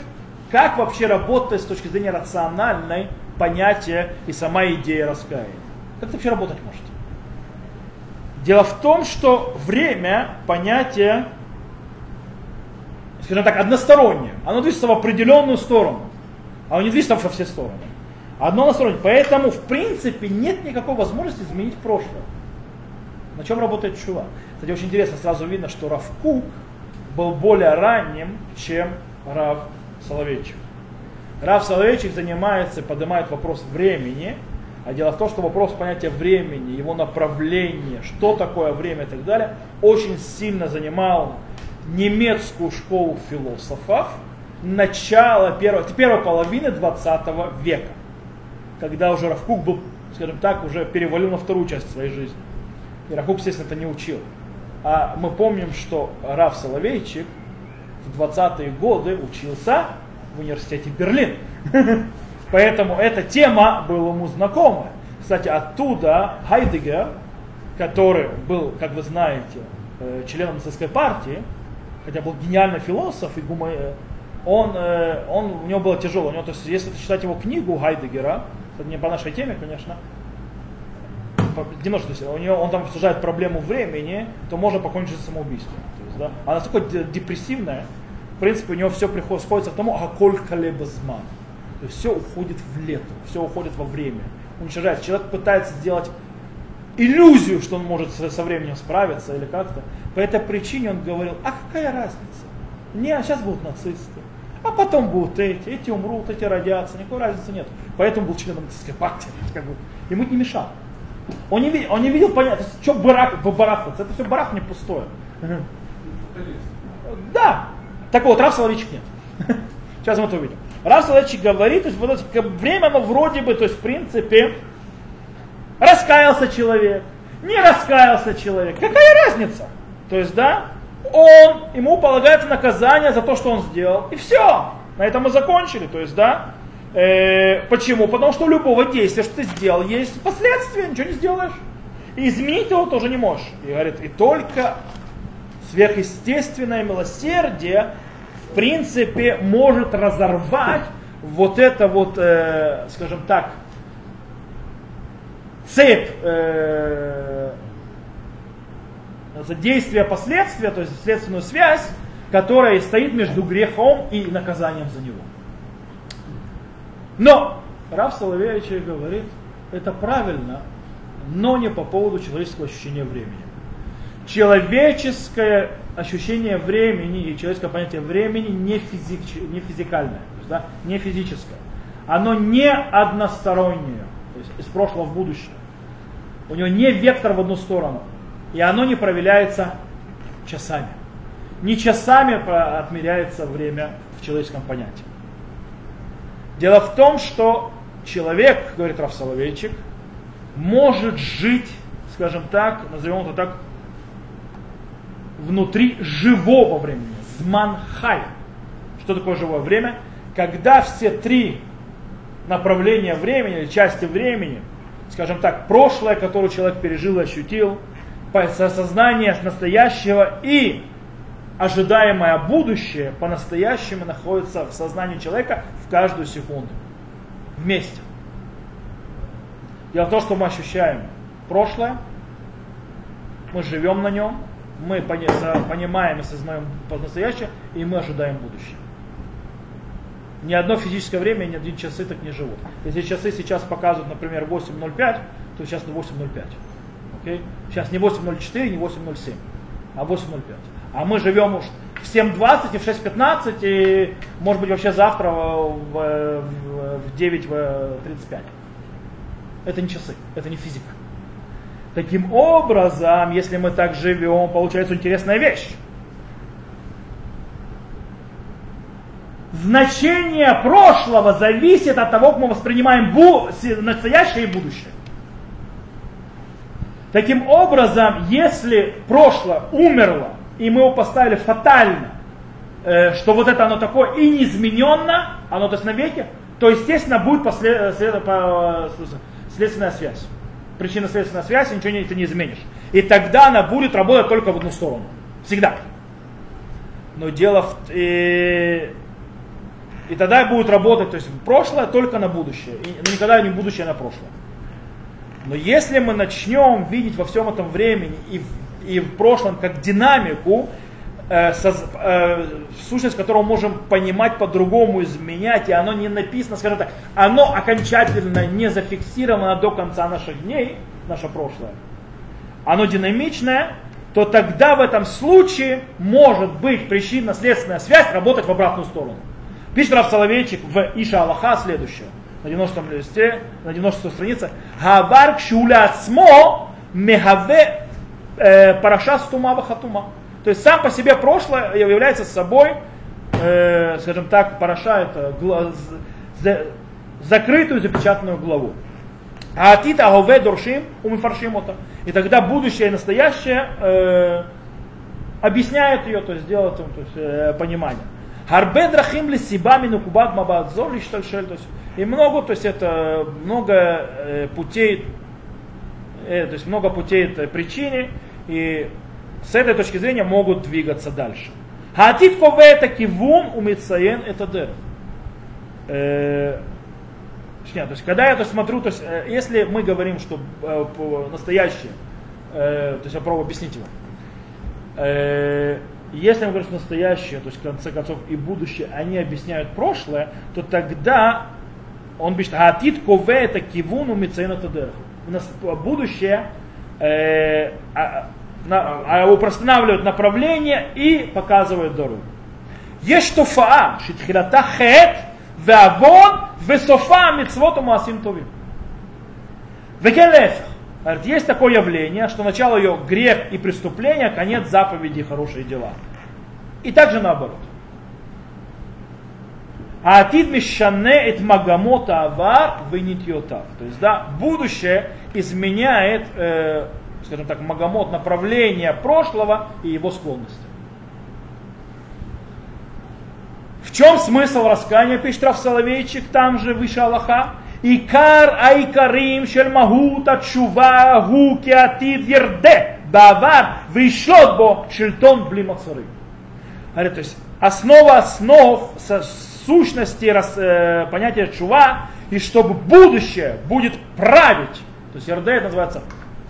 как вообще работает с точки зрения рациональной понятия и сама идея раскаяния. Как это вообще работать может? Дело в том, что время понятие, скажем так, одностороннее. Оно движется в определенную сторону, а оно не движется во все стороны. Одно одностороннее. Поэтому, в принципе, нет никакой возможности изменить прошлое. На чем работает чува? Кстати, очень интересно, сразу видно, что Равкук был более ранним, чем Рав Соловейчик. Рав Соловейчик занимается, поднимает вопрос времени, а дело в том, что вопрос понятия времени, его направления, что такое время и так далее, очень сильно занимал немецкую школу философов начала первой, первой половины 20 века, когда уже Равкук был, скажем так, уже перевалил на вторую часть своей жизни. И Равкук, естественно, это не учил. А мы помним, что Раф Соловейчик в 20-е годы учился в университете Берлин. Поэтому эта тема была ему знакома. Кстати, оттуда Хайдегер, который был, как вы знаете, э, членом нацистской партии, хотя был гениальный философ и гума... Он, он, у него было тяжело. У него, то есть, если читать его книгу Хайдегера, не по нашей теме, конечно, немножко, то есть у него, он там обсуждает проблему времени, то можно покончить самоубийством. То есть, да, она настолько депрессивная, в принципе, у него все приходит, сходится к тому, а сколько либо зман. То есть все уходит в лето, все уходит во время, уничтожается. Человек пытается сделать иллюзию, что он может со временем справиться или как-то. По этой причине он говорил, а какая разница? Не, а сейчас будут нацисты. А потом будут эти, эти умрут, эти родятся, никакой разницы нет. Поэтому был членом нацистской партии. Как бы, ему это не мешало. Он не, видел, он не видел понятно, что барах, барахтаться, это все барах не пустое. Да. Так вот, Рав Соловейчик нет. Сейчас мы это увидим. Рав Соловейчик говорит, то есть вот это время, оно вроде бы, то есть в принципе, раскаялся человек, не раскаялся человек. Какая разница? То есть, да, он, ему полагается наказание за то, что он сделал. И все. На этом мы закончили. То есть, да, Э, почему? Потому что у любого действия, что ты сделал, есть последствия, ничего не сделаешь. И изменить его тоже не можешь. И говорит, и только сверхъестественное милосердие, принципе, может разорвать вот это вот, э, скажем так, цепь э, действия последствия, то есть следственную связь, которая стоит между грехом и наказанием за него. Но Рав Соловейевич говорит, это правильно, но не по поводу человеческого ощущения времени. Человеческое ощущение времени и человеческое понятие времени не, физик, не физикальное, то есть, да, не физическое. Оно не одностороннее, то есть из прошлого в будущее. У него не вектор в одну сторону. И оно не проверяется часами. Не часами отмеряется время в человеческом понятии. Дело в том, что человек, говорит Раф Соловейчик, может жить, скажем так, назовем это так, внутри живого времени. Зманхай. Что такое живое время? Когда все три направления времени или части времени, скажем так, прошлое, которое человек пережил и ощутил, сознание настоящего и ожидаемое будущее по-настоящему находится в сознании человека в каждую секунду. Вместе. Дело в том, что мы ощущаем прошлое, мы живем на нем, мы понимаем и сознаем по-настоящему, и мы ожидаем будущее. Ни одно физическое время, ни одни часы так не живут. Если часы сейчас показывают, например, 8.05, то сейчас 8.05. Okay? Сейчас не 8.04, не 8.07, а 8.05. А мы живем уж в 7.20 и в 6.15, и может быть вообще завтра в, в, в 9.35. Это не часы, это не физика. Таким образом, если мы так живем, получается интересная вещь. Значение прошлого зависит от того, как мы воспринимаем бу- настоящее и будущее. Таким образом, если прошлое умерло, и мы его поставили фатально, э, что вот это оно такое и неизмененно, оно то есть навеки, то естественно будет послед, след, по, следственная связь. Причинно-следственная связь, ничего не, ты не изменишь. И тогда она будет работать только в одну сторону. Всегда. Но дело в... И, и тогда будет работать, то есть прошлое только на будущее. И, никогда не будущее на прошлое. Но если мы начнем видеть во всем этом времени и, и в прошлом как динамику, э, э, сущность которого можем понимать по-другому, изменять, и оно не написано, скажем так, оно окончательно не зафиксировано до конца наших дней, наше прошлое, оно динамичное, то тогда в этом случае может быть причинно-следственная связь работать в обратную сторону. Пишет Раф Соловейчик в Иша Аллаха следующее на 90 листе, на 90 странице, Гавар кшуля ацмо мехаве э, параша стума вахатума. То есть сам по себе прошлое является собой, э, скажем так, параша это глаз, за, закрытую запечатанную главу. А атита агове доршим умифаршим это. И тогда будущее и настоящее э, объясняют ее, то есть делают то есть, э, понимание. Харбе драхим ли сибами нукубат мабадзор лишь то есть и много, то есть это много э, путей, э, то есть много путей этой причине, и с этой точки зрения могут двигаться дальше. Хатит кове это кивун умицаен это дер. Э, то есть, когда я то смотрю, то есть, если мы говорим, что э, настоящее, э, то есть я пробую объяснить его, э, если мы говорим, что настоящее, то есть в конце концов и будущее, они объясняют прошлое, то тогда он пишет, Атит кове это кивуну. У нас будущее э, на, а, направление и показывает дорогу. Есть туфаа, шитхилата хет, веавон, весофа мицвот умасим товим. Векелеф. Есть такое явление, что начало ее грех и преступление, конец заповеди хорошие дела. И также наоборот. А атид мишане эт магамота авар вынитьотав. То есть, да, будущее изменяет, э, скажем так, магамот направление прошлого и его склонности. В чем смысл раскаяния, пишет Раф Соловейчик, там же выше Аллаха? Икар айкарим шель магута чува гу атид ерде бавар вишлот бо шельтон блимацары. То есть основа основ, сущности рас, э, понятия чува, и чтобы будущее будет править, то есть РД называется,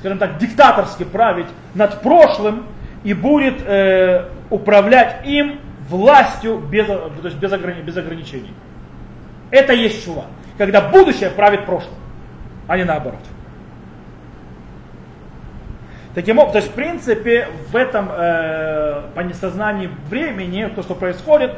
скажем так, диктаторски править над прошлым и будет э, управлять им властью без, то есть без, ограни, без ограничений. Это есть чува. Когда будущее правит прошлым, а не наоборот. Таким образом, то есть в принципе в этом э, по несознании времени, то, что происходит,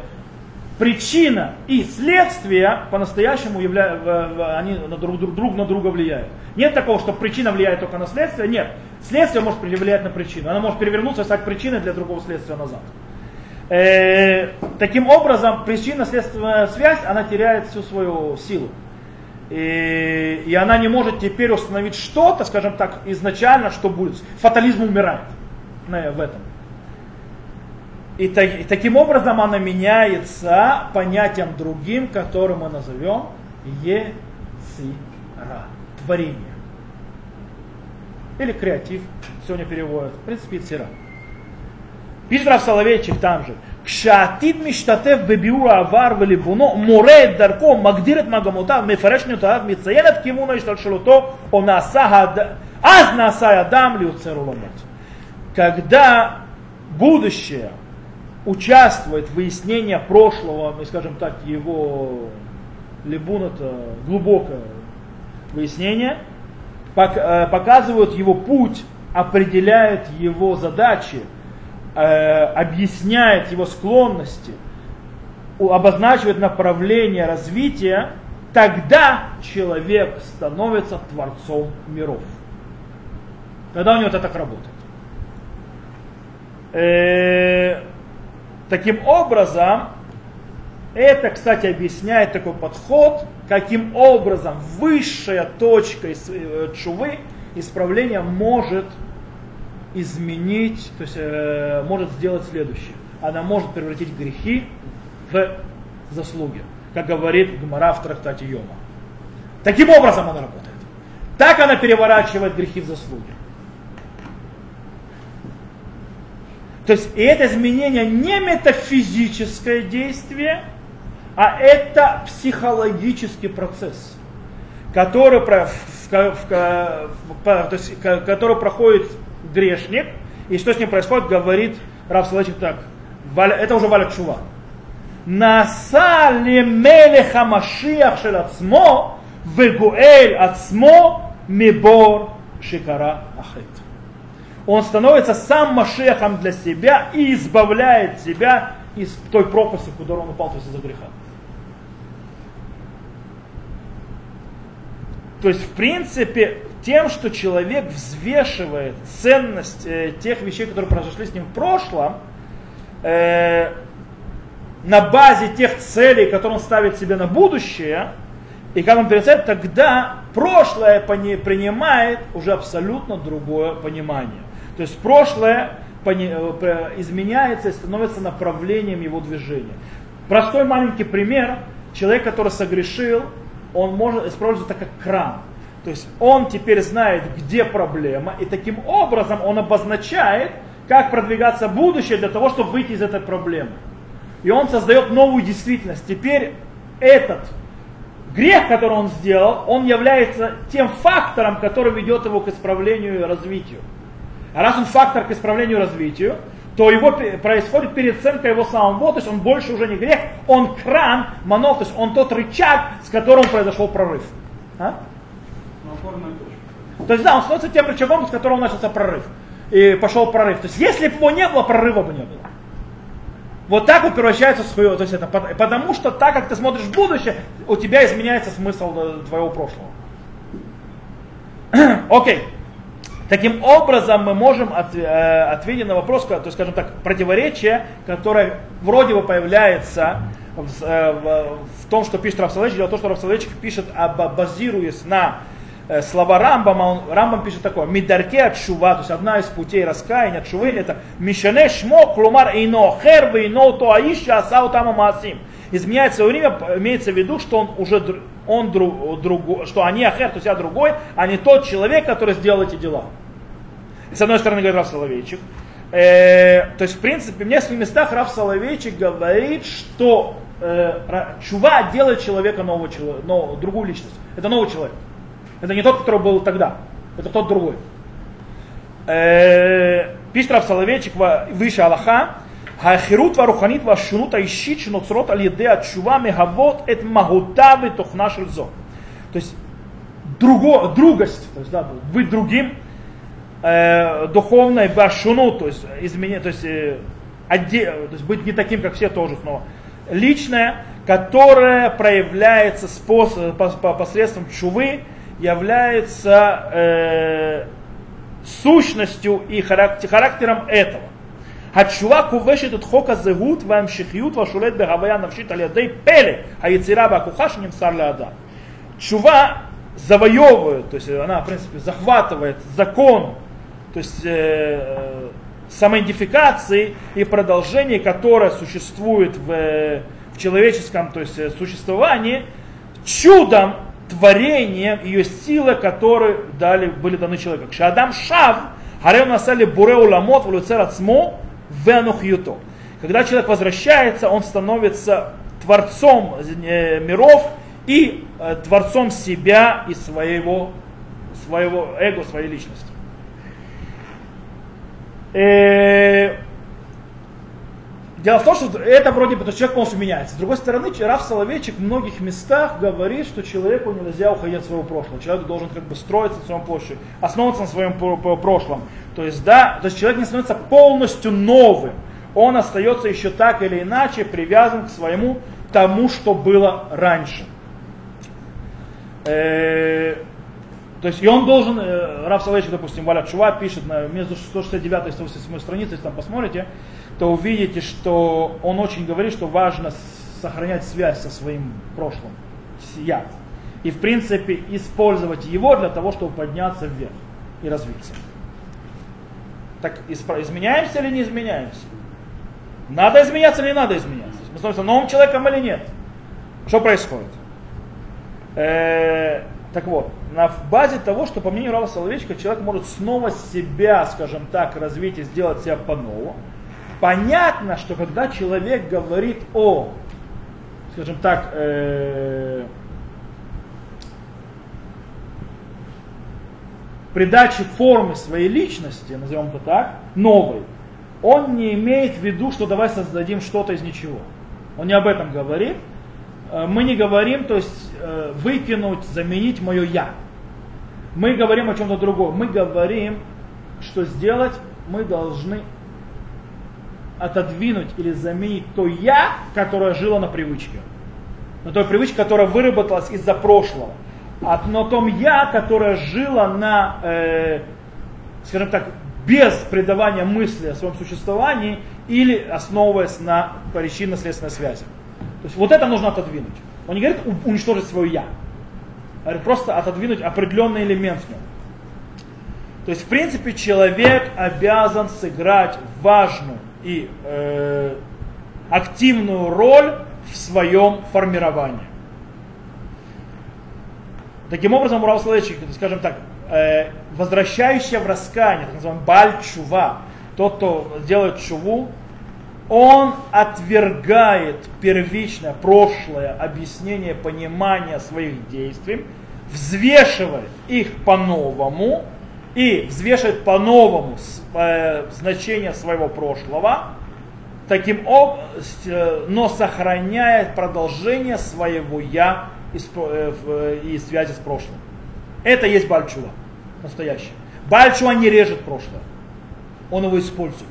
причина и следствие по-настоящему явля... они друг, друг, друг на друга влияют. Нет такого, что причина влияет только на следствие. Нет. Следствие может влиять на причину. Она может перевернуться и стать причиной для другого следствия назад. Э, таким образом, причинно-следственная связь, она теряет всю свою силу. И, и она не может теперь установить что-то, скажем так, изначально, что будет. Фатализм умирает в этом. И, так, и таким образом она меняется понятием другим, которое мы назовем Ецира, творение. Или креатив, сегодня переводят. В принципе, Ецира. Пишет Рав Соловейчик там же. כשהעתיד משתתף בביאור העבר וליבונו, מורה את דרכו, מגדיר את מגמותיו, מפרש נטיותיו, מציין את כיוון השתלשלותו, או נעשה הד... אז נעשה אדם ליוצר עולמות. Когда будущее участвует в выяснении прошлого, мы скажем так, его либун это глубокое выяснение, показывают его путь, определяет его задачи, э, объясняет его склонности, обозначивает направление развития, тогда человек становится творцом миров. Когда у него это так работает. Э, таким образом, это, кстати, объясняет такой подход, каким образом высшая точка э, чувы, исправления может изменить, то есть э, может сделать следующее. Она может превратить грехи в заслуги, как говорит Гмара в трактате Йома. Таким образом она работает. Так она переворачивает грехи в заслуги. То есть и это изменение не метафизическое действие, а это психологический процесс, который, в, в, в, то есть, который проходит грешник, и что с ним происходит, говорит Рав Соловейчик так, это уже Валя Чува. Наса лемелеха машиях шел ацмо, вегуэль ацмо мебор шикара ахет. Он становится сам машехом для себя и избавляет себя из той пропасти, куда он упал, то есть из-за греха. То есть, в принципе, тем, что человек взвешивает ценность э, тех вещей, которые произошли с ним в прошлом, э, на базе тех целей, которые он ставит себе на будущее, и как он перецепт, тогда прошлое принимает уже абсолютно другое понимание. То есть прошлое э, изменяется и становится направлением его движения. Простой маленький пример. Человек, который согрешил, он может использовать это как кран. То есть он теперь знает, где проблема, и таким образом он обозначает, как продвигаться в будущее для того, чтобы выйти из этой проблемы. И он создает новую действительность. Теперь этот грех, который он сделал, он является тем фактором, который ведет его к исправлению и развитию. А раз он фактор к исправлению и развитию, то его происходит переоценка его самого, то есть он больше уже не грех, он кран, манов, то есть он тот рычаг, с которым произошел прорыв. А? То есть да, он становится тем рычагом, с которого начался прорыв. И пошел прорыв. То есть если бы его не было, прорыва бы не было. Вот так вот превращается свое, то есть это потому что так как ты смотришь в будущее, у тебя изменяется смысл э, твоего прошлого. Окей. Okay. Таким образом мы можем от, э, ответить на вопрос, то есть, скажем так, противоречие, которое вроде бы появляется в, э, в, в том, что пишет Рафсалевич, дело в том, что Рафсалевич пишет, базируясь на Э, слова Рамбама, он, Рамбам пишет такое, мидарке от шува, то есть одна из путей раскаяния от шувы, это мишане шмо, клумар ино хер, ино то аища, асау тама маасим. Изменяется время, имеется в виду, что он уже он друг, друг, что они ахер, то есть я другой, а не тот человек, который сделал эти дела. С одной стороны, говорит Раф Соловейчик. Э, то есть, в принципе, в нескольких местах Раф Соловейчик говорит, что э, чува делает человека нового человека, но, другую личность. Это новый человек. Это не тот, который был тогда, это тот другой. Э, пишет Рав Соловейчик выше Аллаха, האחירות והרוחנית והשונות האישית שנוצרות על ידי התשובה מהוות את מהותה ותוכנה של זו. То есть друго, другость, то есть, да, быть другим, э, духовной башуну, то есть изменение, то есть, э, отде, то есть быть не таким, как все тоже снова. Личное, которое проявляется способ, по, по, посредством чувы, является э, сущностью и характер, характером этого. התשובה כובשת את חוק הזהות וההמשכיות והשולט בהוויה הנפשית על ידי פלא היצירה והכוחה שנמסר לאדם. Чува завоевывает, то есть она, в принципе, захватывает закон, то есть э, самоидентификации и продолжение, которое существует в, в человеческом то есть, существовании, чудом, творением ее силы, которые дали, были даны человеку. Адам Шав, Харем Насали Буре Уламот, Влюцер Ацмо, Венухьюто. Когда человек возвращается, он становится творцом э, миров и э, творцом себя и своего, своего эго, своей личности. Дело в том, что это вроде бы, то человек полностью меняется. С другой стороны, Раф Соловейчик в многих местах говорит, что человеку нельзя уходить от своего прошлого. Человек должен как бы строиться на своем прошлом, основываться на своем прошлом. То есть, да, то есть человек не становится полностью новым. Он остается еще так или иначе привязан к своему тому, что было раньше. Э, то есть, и он должен, э, Раф Салейчик, допустим, Валя Чува пишет на, между 169 и 187 страницей, если там посмотрите, то увидите, что он очень говорит, что важно сохранять связь со своим прошлым, я. И, в принципе, использовать его для того, чтобы подняться вверх и развиться. Так изменяемся или не изменяемся? Надо изменяться или не надо изменяться? Мы становимся новым человеком или нет? Что происходит? Э, так вот, на базе того, что по мнению Рава Соловейчика, человек может снова себя, скажем так, развить и сделать себя по-новому. Понятно, что когда человек говорит о, скажем так, э, придаче формы своей личности, назовем это так, новой, он не имеет в виду, что давай создадим что-то из ничего. Он не об этом говорит. Э, мы не говорим, то есть э, выкинуть, заменить мое я. Мы говорим о чем-то другом. Мы говорим, что сделать мы должны отодвинуть или заменить то я, которое жило на привычке. На той привычке, которая выработалась из-за прошлого на том я, которое жило на, э, скажем так, без придавания мысли о своем существовании или основываясь на причинно-следственной связи. То есть вот это нужно отодвинуть. Он не говорит уничтожить свое я. А говорит просто отодвинуть определенный элемент в нем. То есть, в принципе, человек обязан сыграть важную и э, активную роль в своем формировании. Таким образом, Урал Соловейчик, скажем так, э, возвращающий в раскаяние, так называемый баль чува, тот, кто делает чуву, он отвергает первичное, прошлое объяснение, понимание своих действий, взвешивает их по-новому и взвешивает по-новому э, значение своего прошлого, таким образом, э, но сохраняет продолжение своего я э, и связи с прошлым. Это есть Бальчува, настоящий. Бальчува не режет прошлое, он его использует.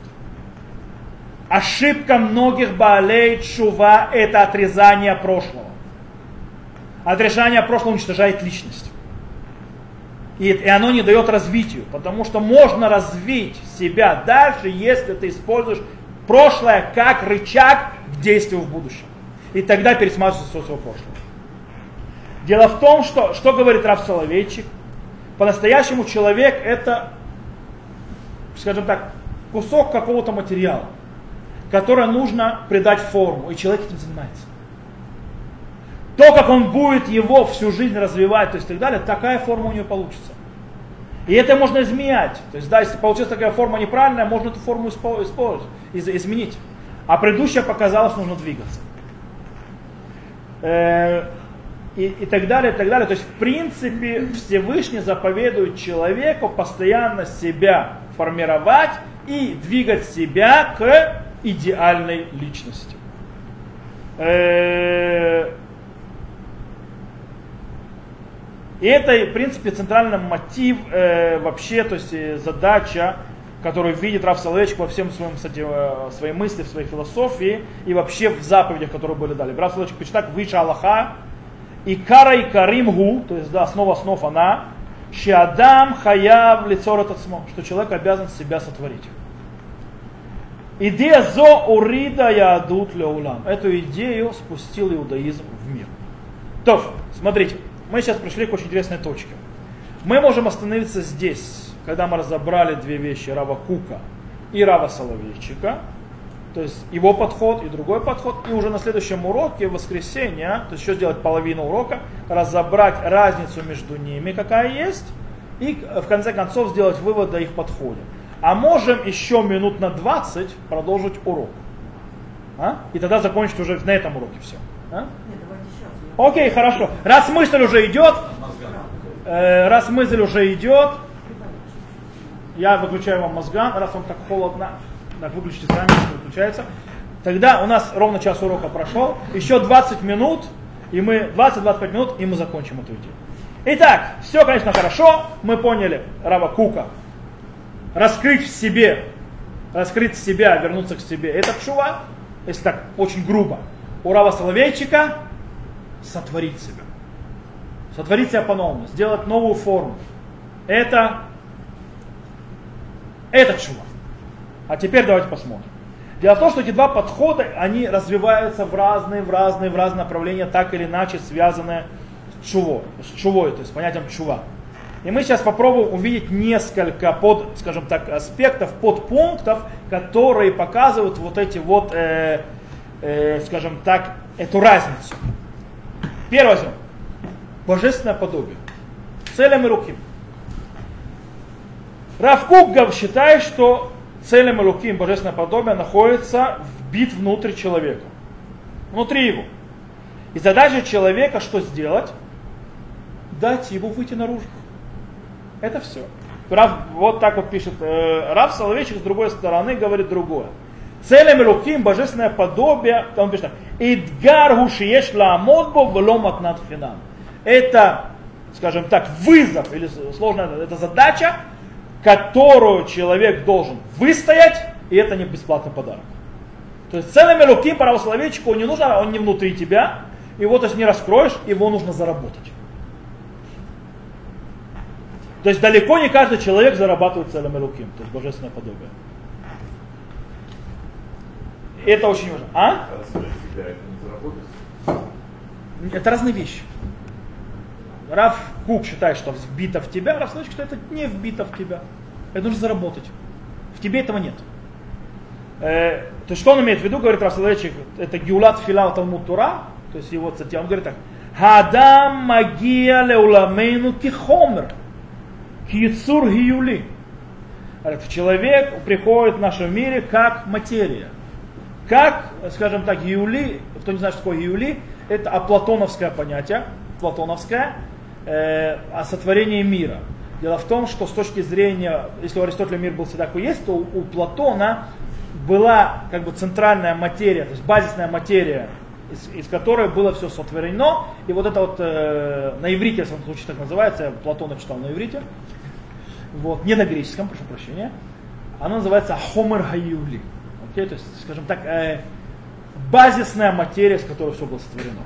Ошибка многих Баалей Чува – это отрезание прошлого. Отрезание прошлого уничтожает личность. И, и оно не дает развитию, потому что можно развить себя дальше, если ты используешь прошлое как рычаг к действию в будущем. И тогда пересматривается все свое прошлое. Дело в том, что, что говорит Раф Соловейчик, по-настоящему человек это, скажем так, кусок какого-то материала, который нужно придать форму, и человек этим занимается. То, как он будет его всю жизнь развивать, то есть и так далее, такая форма у него получится. И это можно изменять. То есть, да, если получилась такая форма неправильная, можно эту форму использовать, изменить. А предыдущая показала, что нужно двигаться. Э, и, и так далее, и так далее. То есть, в принципе, Всевышний заповедует человеку постоянно себя формировать и двигать себя к идеальной личности. Э, И это, в принципе, центральный мотив э, вообще, то есть э, задача, которую видит Раф Соловейчик во всем своем, кстати, э, своей мысли, в своей философии и вообще в заповедях, которые были дали. Раф Соловейчик пишет так, выше Аллаха, и кара и карим гу, то есть да, основа основ она, Шиадам хаяв лицо что человек обязан себя сотворить. Идея зо урида ядут леулам. Эту идею спустил иудаизм в мир. То, смотрите, мы сейчас пришли к очень интересной точке. Мы можем остановиться здесь, когда мы разобрали две вещи Рава Кука и Рава Соловейчика, то есть его подход и другой подход, и уже на следующем уроке, в воскресенье, то есть еще сделать половину урока, разобрать разницу между ними, какая есть, и в конце концов сделать вывод о их подходе. А можем еще минут на 20 продолжить урок. А? И тогда закончить уже на этом уроке все. А? Окей, хорошо. Раз мысль уже идет, э, раз мысль уже идет, я выключаю вам мозган, раз вам так холодно, так выключите сами, выключается. Тогда у нас ровно час урока прошел, еще 20 минут, и мы 20-25 минут, и мы закончим эту идею. Итак, все, конечно, хорошо, мы поняли Рава Кука. Раскрыть в себе, раскрыть себя, вернуться к себе, это чува, если так очень грубо. У Рава Соловейчика сотворить себя. Сотворить себя по-новому, сделать новую форму. Это, это чува. А теперь давайте посмотрим. Дело в том, что эти два подхода, они развиваются в разные, в разные, в разные направления, так или иначе связанные с чувой, с чувой, то есть с понятием чува. И мы сейчас попробуем увидеть несколько под, скажем так, аспектов, подпунктов, которые показывают вот эти вот, э, э, скажем так, эту разницу. Первое. Божественное подобие. Целям и руки. Равкук считает, что целям и руки божественное подобие находится вбит внутрь человека. Внутри его. И задача человека что сделать? Дать ему выйти наружу. Это все. Рав, вот так вот пишет э, Рав Соловейчик с другой стороны говорит другое. Целям руким божественное подобие, он пишет, Идгар гушиеш ламодбо вломат над хинам. Это, скажем так, вызов или сложная это задача, которую человек должен выстоять, и это не бесплатный подарок. То есть целыми руки правословечку не нужно, он не внутри тебя, его то есть не раскроешь, его нужно заработать. То есть далеко не каждый человек зарабатывает целым руким, то есть божественное подобие. Это очень важно. А? Это разные вещи. Раф Кук считает, что вбито в тебя, Раф Соловейчик, что это не вбито в тебя. Это нужно заработать. В тебе этого нет. Э, то есть что он имеет в виду, говорит Раф Соловейчик, это геулат филал талмуд тура, то есть его цитя, он говорит так, Хадам магия леуламейну кихомер, кицур гиюли. Человек приходит в нашем мире как материя. Как, скажем так, Юли, кто не знает, что такое Юли, это аплатоновское понятие, платоновское, э, о сотворении мира. Дело в том, что с точки зрения, если у Аристотеля мир был всегда такой есть, то у, у Платона была как бы центральная материя, то есть базисная материя, из, из которой было все сотворено. И вот это вот э, на иврите, в самом случае так называется, я Платона читал на иврите, вот, не на греческом, прошу прощения, оно называется Хомер Хаюли. Okay, то есть, скажем так, э, базисная материя, с которой все было сотворено.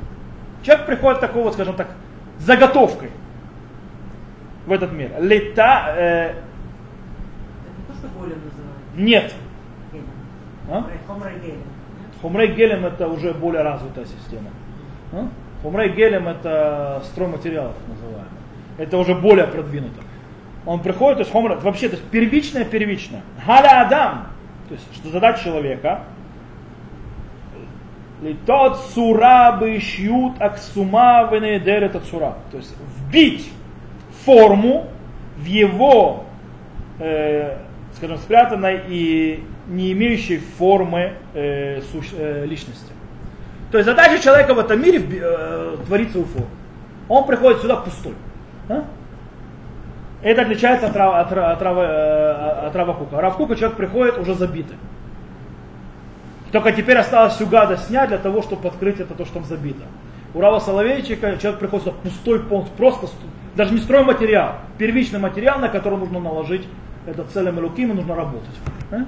Человек приходит такой вот, скажем так, заготовкой в этот мир. Лета... Э, это то, что болем называют? Нет. А? Хумрей гелем это уже более развитая система. А? Хумрей гелем это стройматериал, так называемый. Это уже более продвинуто. Он приходит, то есть хомра, вообще, то есть первичное, первичное. Халя Адам, то есть что задача человека, тот сура бы шьют аксума венедер этот сура. То есть вбить форму в его, э, скажем, спрятанной и не имеющей формы э, суще, э, личности. То есть задача человека в этом мире э, творить свою форму. Он приходит сюда пустой. А? Это отличается от, от, от, от, э, от Равакука. Равкука человек приходит уже забитый. Только теперь осталось всю гадость снять для того, чтобы открыть это то, что там забито. У Рава Соловейчика человек приходит сюда пустой полностью, просто ст- даже не стройматериал, первичный материал, на который нужно наложить этот целым и луким, и нужно работать. А?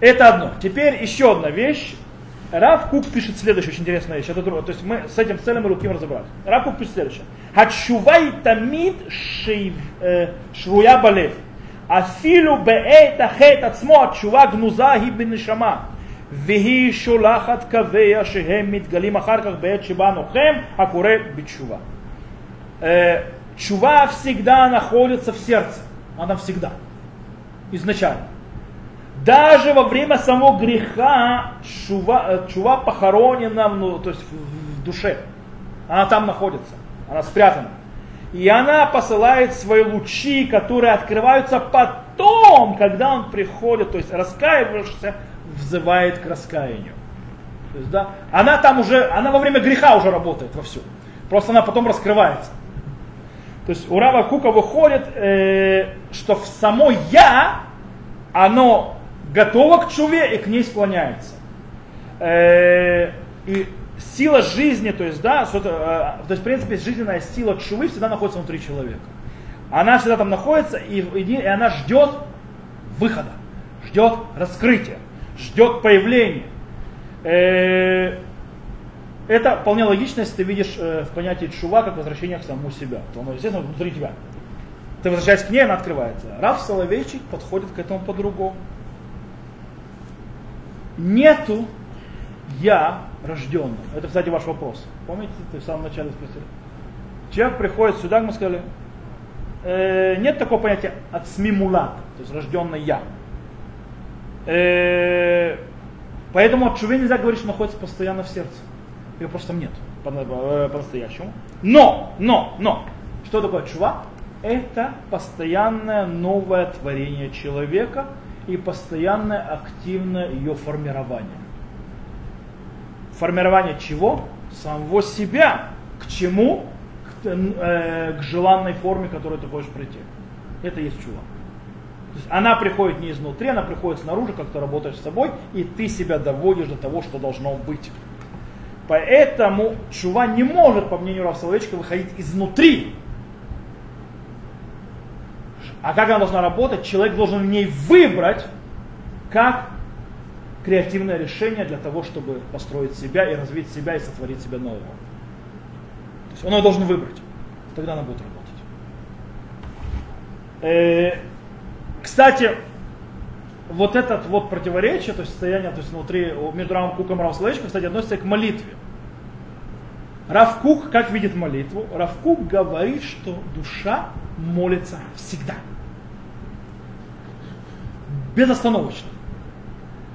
Это одно. Теперь еще одна вещь. Рав Кук пишет следующую очень интересную вещь. Это другое. То есть мы с этим целым и луким разобрались. Рав Кук пишет следующее. Хачувай тамид шейв- э, швуя балев. אפילו בעת החטא עצמו התשובה גנוזה היא בנשמה והיא שולחת קוויה שהם מתגלים אחר כך בעת שבה נוחם הקורא בתשובה. Э, Чува всегда находится в сердце. Она всегда. Изначально. Даже во время самого греха чува, э, чува похоронена ну, то есть в, в душе. Она там находится. Она спрятана. И она посылает свои лучи, которые открываются потом, когда он приходит, то есть раскаиваешься, взывает к раскаянию. То есть, да, она там уже, она во время греха уже работает вовсю. Просто она потом раскрывается. То есть у Рава Кука выходит, э, что в само я, оно готово к чуве и к ней склоняется. Э, и сила жизни, то есть, да, э, то есть, в принципе, жизненная сила чувы всегда находится внутри человека. Она всегда там находится, и, и, и она ждет выхода, ждет раскрытия, ждет появления. Э, это вполне логично, если ты видишь в понятии чува как возвращение к самому себя. То оно, естественно, внутри тебя. Ты возвращаешься к ней, она открывается. Раф Соловейчик подходит к этому по-другому. Нету я рожденным. Это, кстати, ваш вопрос. Помните, ты в самом начале спросил? Человек приходит сюда, мы сказали, э, нет такого понятия от смимулат, то есть рожденный я. Э, поэтому от чуве нельзя говорить, что находится постоянно в сердце. Ее просто там нет э, по-настоящему. Но, но, но, что такое чува? Это постоянное новое творение человека и постоянное активное ее формирование. Формирование чего? Самого себя. К чему? К, э, к желанной форме, к которой ты хочешь прийти. Это есть чува. То есть она приходит не изнутри, она приходит снаружи, как ты работаешь с собой, и ты себя доводишь до того, что должно быть. Поэтому чува не может, по мнению Рав Соловейчика, выходить изнутри. А как она должна работать? Человек должен в ней выбрать, как креативное решение для того, чтобы построить себя и развить себя и сотворить себя нового. То есть он ее должен выбрать. Тогда она будет работать. Э, кстати, вот это вот противоречие, то есть состояние то есть внутри, между Равом Куком и Соловейчиком, кстати, относится к молитве. Рав Кук как видит молитву? Рав Кук говорит, что душа молится всегда. Безостановочно.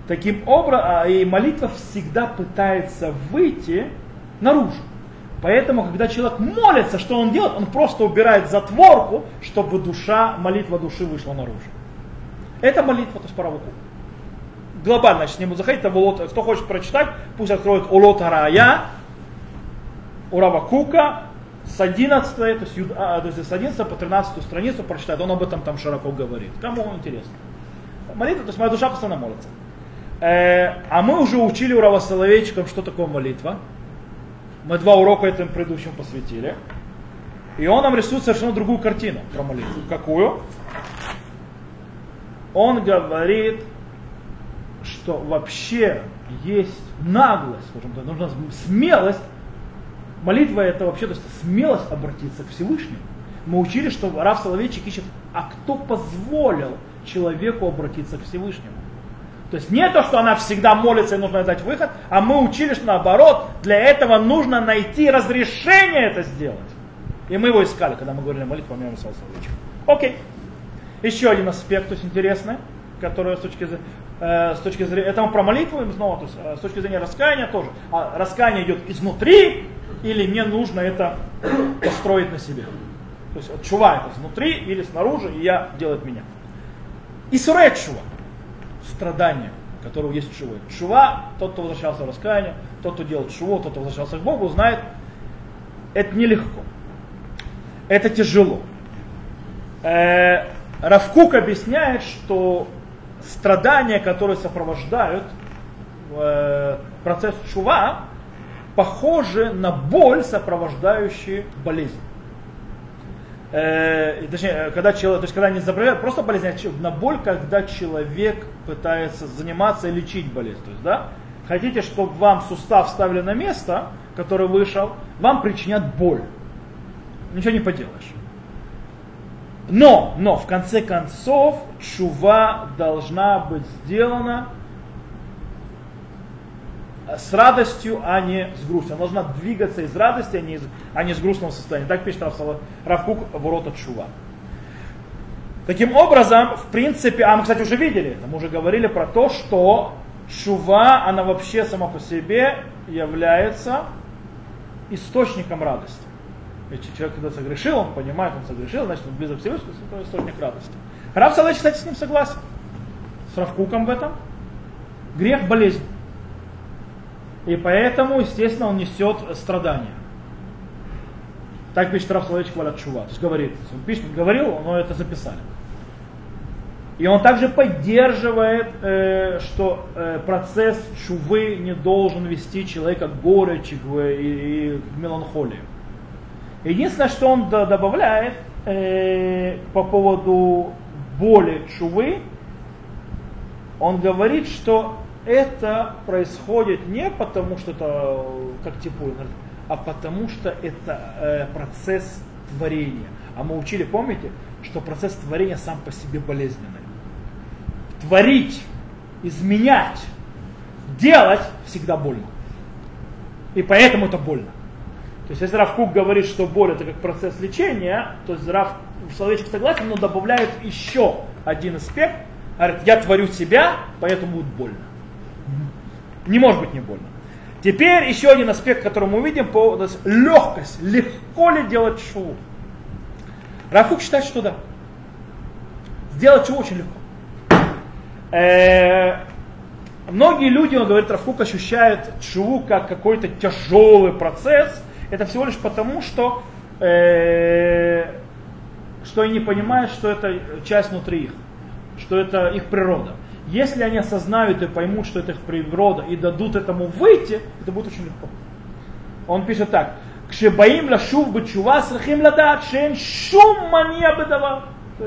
Таким образом, и молитва всегда пытается выйти наружу. Поэтому, когда человек молится, что он делает? Он просто убирает затворку, чтобы душа, молитва души вышла наружу. Это молитва, то есть по Раву Куку. Глобально, значит, не буду заходить, Улот, кто хочет прочитать, пусть откроет Улот Рая, у Рава Кука, с 11, то есть, а, то есть с 11 по 13 страницу прочитает, он об этом там широко говорит. Кому интересно. Молитва, то есть моя душа постоянно молится. Э, а мы уже учили у Рава Соловейчика, что такое молитва. Мы два урока этому предыдущему посвятили. И он нам рисует совершенно другую картину про молитву. Какую? Он говорит, что вообще есть наглость, скажем так, нужна смелость. Молитва это вообще то есть смелость обратиться к Всевышнему. Мы учили, что Раф Соловейчик ищет, а кто позволил человеку обратиться к Всевышнему. То есть не то, что она всегда молится и нужно дать выход, а мы учили, что наоборот, для этого нужно найти разрешение это сделать. И мы его искали, когда мы говорили о молитве, помимо Рафа Соловейчика. Окей. Еще один аспект, то есть интересный, который с точки зрения, э, с точки зрения, это мы про молитву, снова, то есть, э, с точки зрения раскаяния тоже. А раскаяние идет изнутри, или мне нужно это построить на себе. То есть вот чува это изнутри или снаружи, и я делает меня. И сурет чува, страдание, которое есть в чуве. Чува, тот, кто возвращался в раскаяние, тот, кто делал чуву, тот, кто возвращался к Богу, знает, это нелегко. Это тяжело. Э, Равкук объясняет, что страдания, которые сопровождают э, процесс чува, похожи на боль, сопровождающую болезнь. Э, точнее, э, когда человек, то есть когда не заболевает, просто болезнь, а на боль, когда человек пытается заниматься и лечить болезнь. То есть, да, хотите, чтобы вам сустав ставили на место, который вышел, вам причинят боль. Ничего не поделаешь. Но, но, в конце концов, чува должна быть сделана с радостью, а не с грустью. Она должна двигаться из радости, а не из, а не из грустного состояния. Так пишет Равкук ворота чува. Таким образом, в принципе, а мы, кстати, уже видели мы уже говорили про то, что чува, она вообще сама по себе является источником радости. Если человек когда согрешил, он понимает, он согрешил, значит он близок к Всевышнему, это источник радости. Рав Салач, кстати, с ним согласен. С Равкуком в этом. Грех – болезнь. И поэтому, естественно, он несет страдания. Так пишет Рав Соловейчик Валят Чува. То есть говорит, он пишет, говорил, но это записали. И он также поддерживает, э, что э, процесс чувы не должен вести человека к горечи и, и к меланхолии. Единственное, что он добавляет э, по поводу боли чувы, он говорит, что это происходит не потому, что это как тепло, а потому что это э, процесс творения. А мы учили, помните, что процесс творения сам по себе болезненный. Творить, изменять, делать всегда больно. И поэтому это больно. То есть если Равкук говорит, что боль это как процесс лечения, то есть Рав человечек согласен, но добавляет еще один аспект. Говорит, я творю себя, поэтому будет больно. Не может быть не больно. Теперь еще один аспект, который мы увидим, по, легкость. Легко ли делать шоу? Рафук считает, что да. Сделать шоу очень легко. Э, многие люди, он говорит, Рафук ощущают шоу как какой-то тяжелый процесс. Это всего лишь потому, что, э, что они не понимают, что это часть внутри их, что это их природа. Если они осознают и поймут, что это их природа, и дадут этому выйти, это будет очень легко. Он пишет так. Кшебаим лашув бычува срахим ладат, шен шум мания бедава.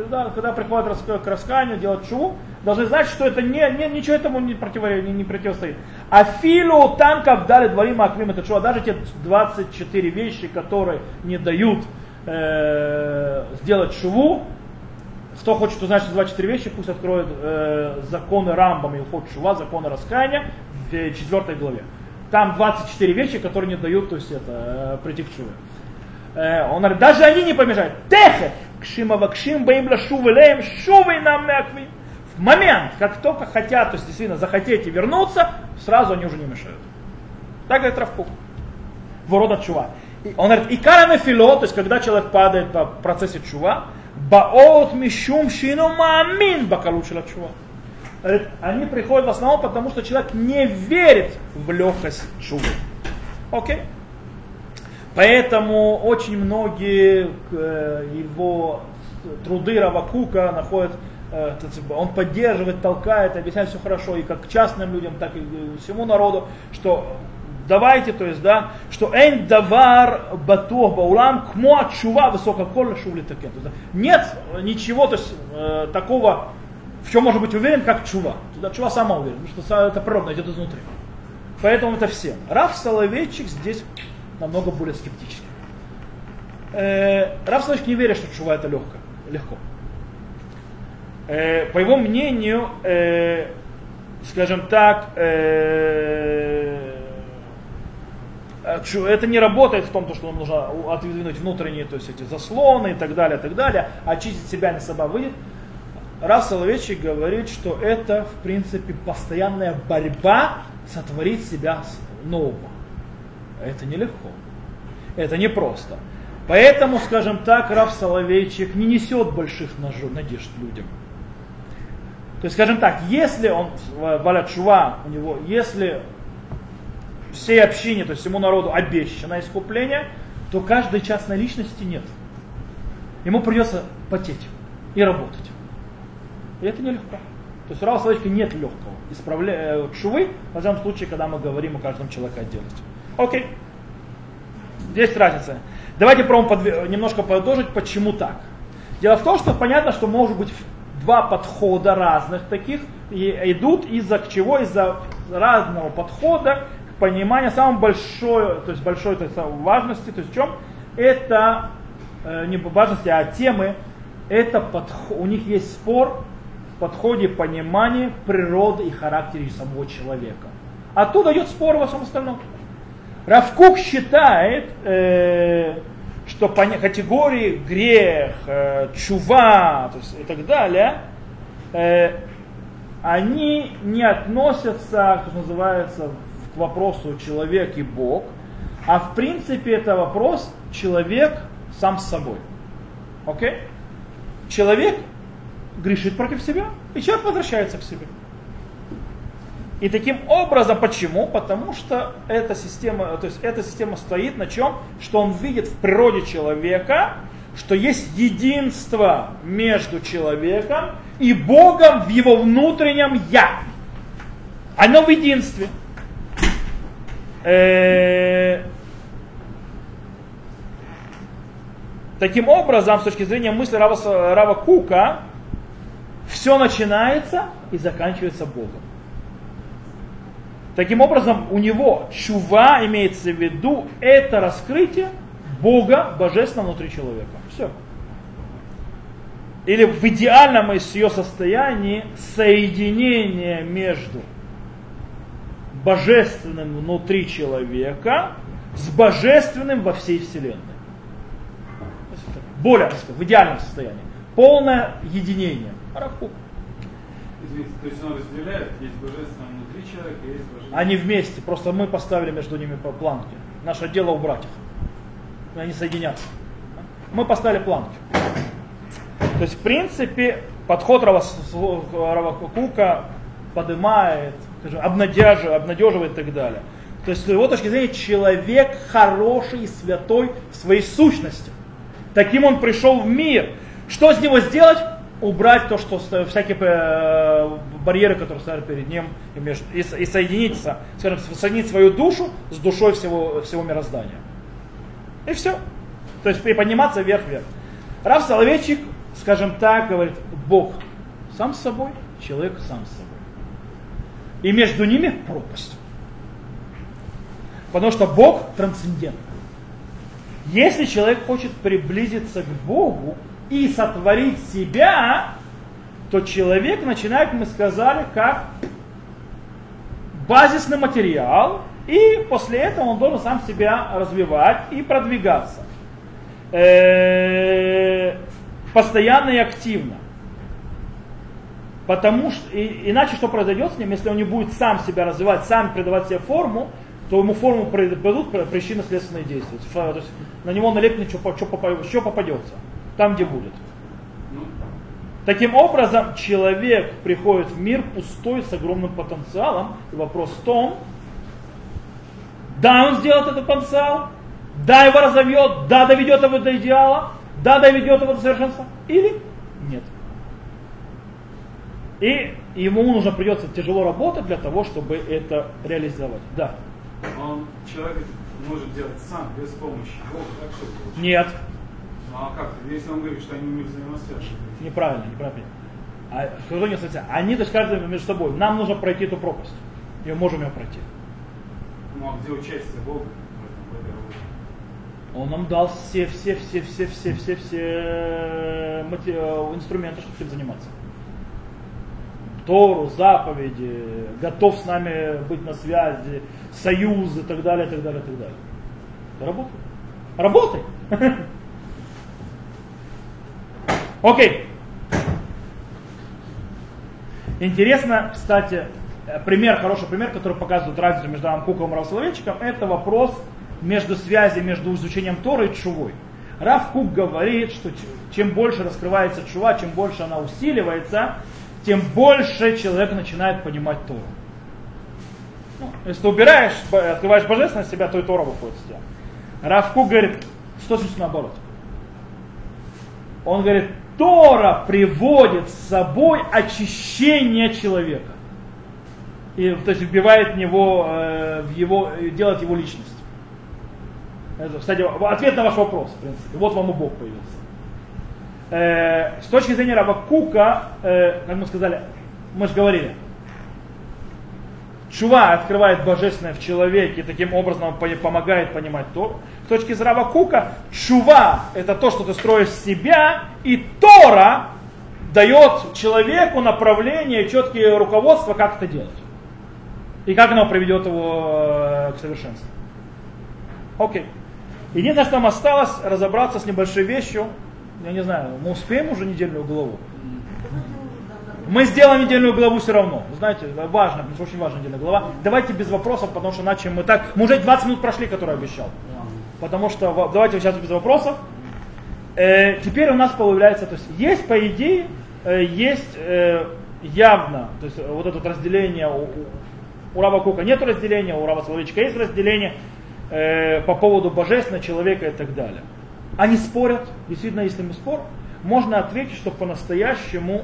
Да, когда приходят к раскаянию, делать чуву, должны знать, что это не, не, ничего этому не, против, не, не противостоит. А филу танков дали дворим аквим это чува. Даже те 24 вещи, которые не дают э, сделать шуву, кто хочет узнать, что 24 вещи, пусть откроет э, законы Рамбам и Уход Шува, законы раскаяния в 4 главе. Там 24 вещи, которые не дают, то есть это, э, прийти к Шуве. Э, он говорит, даже они не помешают. Техе, кшима вакшим баим шувелеем, шувей нам мякви. В момент, как только хотят, то есть действительно захотите вернуться, сразу они уже не мешают. Так говорит Равкук. Ворода чува. И он говорит, и караме фило, то есть когда человек падает по процессе чува, Баот мишум шину маамин бакалут чува. Они приходят в основном потому, что человек не верит в легкость чувы. Окей? Поэтому очень многие его труды Равакука находят, он поддерживает, толкает, объясняет все хорошо и как частным людям, так и всему народу, что давайте, то есть, да, что эйн давар батух баулам кмо чува высококольно шувли такен. Нет ничего то есть, э, такого, в чем может быть уверен, как чува. Туда чува сама уверена, потому что это природно идет изнутри. Поэтому это все. Раф Соловейчик здесь намного более скептический. Э, Раф Соловейчик не верит, что чува это легко. легко. Э, по его мнению, э, скажем так, Э, это не работает в том, что нам нужно отодвинуть внутренние, то есть эти заслоны и так далее, и так далее, очистить себя на собой выйдет. Раз Соловейчик говорит, что это, в принципе, постоянная борьба сотворить себя нового. Это нелегко. Это непросто. Поэтому, скажем так, Раф Соловейчик не несет больших надежд людям. То есть, скажем так, если он, Валят Шува, у него, если всей общине, то есть всему народу обещано искупление, то каждой частной личности нет. Ему придется потеть и работать. И это нелегко. То есть у Рава нет легкого исправления э, чувы, в этом случае, когда мы говорим о каждом человеке отдельности. Окей. Здесь разница. Давайте попробуем немножко продолжить, почему так. Дело в том, что понятно, что может быть два подхода разных таких, и идут из-за чего? Из-за разного подхода к пониманию самой большой, то есть большой то есть, важности, то есть в чем? Это э, не важности, а темы, это подход, у них есть спор в подходе понимания природы и характера самого человека. Оттуда идет спор во всем остальном. Равкук считает, э, что по категории грех, э, чува то есть и так далее, э, они не относятся, как называется, к вопросу человек и Бог, а в принципе это вопрос человек сам с собой. Окей? Человек грешит против себя, и человек возвращается к себе. И таким образом, почему? Потому что эта система, то есть эта система стоит на чем? Что он видит в природе человека, что есть единство между человеком и Богом в его внутреннем Я. Оно в единстве. Э, таким образом, с точки зрения мысли Рава, Рава Кука, все начинается и заканчивается Богом. Таким образом, у него чува имеется в виду это раскрытие Бога божественного внутри человека. Все. Или в идеальном из ее состоянии соединение между божественным внутри человека с божественным во всей вселенной. Более, в идеальном состоянии. Полное единение. Равкук. Извините, то есть он разделяет, есть божественное внутри человека, есть божественное. Они вместе, просто мы поставили между ними планки. Наше дело убрать их. Они соединятся. Мы поставили планки. То есть, в принципе, подход Равакука поднимает, скажем, обнадеживает, обнадеживает и так далее. То есть, с его точки зрения, человек хороший и святой в своей сущности. Таким он пришел в мир. Что с него сделать? убрать то, что всякие э, барьеры, которые стоят перед ним, и, между, и, и соединиться, скажем, соединить свою душу с душой всего, всего мироздания. И все. То есть подниматься вверх-вверх. Рав Соловейчик, скажем так, говорит, Бог сам с собой, человек сам с собой. И между ними пропасть. Потому что Бог трансцендент. Если человек хочет приблизиться к Богу, и сотворить себя, то человек начинает, мы сказали, как базисный материал, и после этого он должен сам себя развивать и продвигаться. Э, постоянно и активно. Потому что, и, иначе что произойдет с ним, если он не будет сам себя развивать, сам придавать себе форму, то ему форму придадут причинно-следственные действия. То есть на него налепнет, что, что, что попадется там, где будет. Ну. Таким образом, человек приходит в мир пустой, с огромным потенциалом. И вопрос в том, да, он сделает этот потенциал, да, его разовьет, да, доведет его до идеала, да, доведет его до совершенства, или. И ему нужно придется тяжело работать для того, чтобы это реализовать. Да. Он человек может делать сам, без помощи Бога, так что Нет. Ну а как? Если он говорит, что они не взаимосвязаны. Неправильно, неправильно. А, кто не Они, то есть каждый между собой. Нам нужно пройти эту пропасть. И мы можем ее пройти. Ну а где участие Бога Он нам дал все, все, все, все, все, все, все э, инструменты, чтобы этим заниматься. Тору, заповеди, готов с нами быть на связи, союзы и так далее, и так далее, и так далее. Работай. Работай. Окей. Интересно, кстати, пример, хороший пример, который показывает разницу между Рамкуком и Равсловечиком, это вопрос между связью между изучением Торы и Чувой. Рав Кук говорит, что чем больше раскрывается Чува, чем больше она усиливается, тем больше человек начинает понимать Тору. Ну, если ты убираешь, открываешь божественность себя, то и Тора выходит с тебя. Рав Кук говорит, что значит наоборот? Он говорит, Тора приводит с собой очищение человека. И, то есть вбивает в него, э, в его, делает его личность. Это, кстати, ответ на ваш вопрос, в принципе. Вот вам и Бог появился. Э, с точки зрения Рабакука, э, как мы сказали, мы же говорили, Чува открывает божественное в человеке таким образом помогает понимать то. С точки зрения Кука, чува это то, что ты строишь себя, и Тора дает человеку направление, четкие руководства, как это делать. И как оно приведет его э, к совершенству. Окей. Единственное, что нам осталось, разобраться с небольшой вещью. Я не знаю, мы успеем уже недельную главу? Мы сделаем недельную главу все равно. Знаете, важно, потому что очень важная недельная глава. Давайте без вопросов, потому что иначе мы так... Мы уже 20 минут прошли, которые обещал. Потому что давайте сейчас без вопросов. Э, теперь у нас появляется, то есть есть по идее, э, есть э, явно, то есть вот это разделение у, у Рава Кука нет разделения, у Рава Соловейчика есть разделение э, по поводу божественного человека и так далее. Они спорят, действительно, если мы спор, можно ответить, что по-настоящему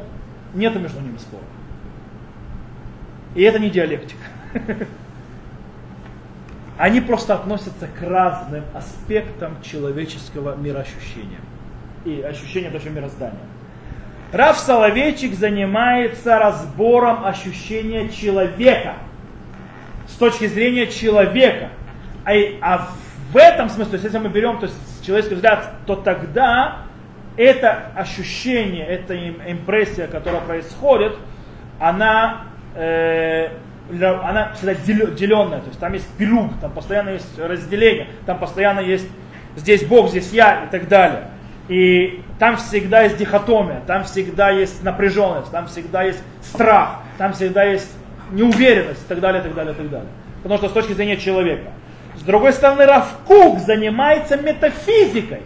нет между ними спора. И это не диалектика. Они просто относятся к разным аспектам человеческого мироощущения и ощущения даже мироздания. Раф Соловейчик занимается разбором ощущения человека с точки зрения человека. А, а в этом смысле, то есть если мы берем то есть, человеческий взгляд, то тогда это ощущение, эта импрессия, которая происходит, она, э, она всегда деленная, то есть там есть пилюк, там постоянно есть разделение, там постоянно есть здесь Бог, здесь я и так далее. И там всегда есть дихотомия, там всегда есть напряженность, там всегда есть страх, там всегда есть неуверенность и так далее, и так далее, и так далее. Потому что с точки зрения человека. С другой стороны, Равкук занимается метафизикой.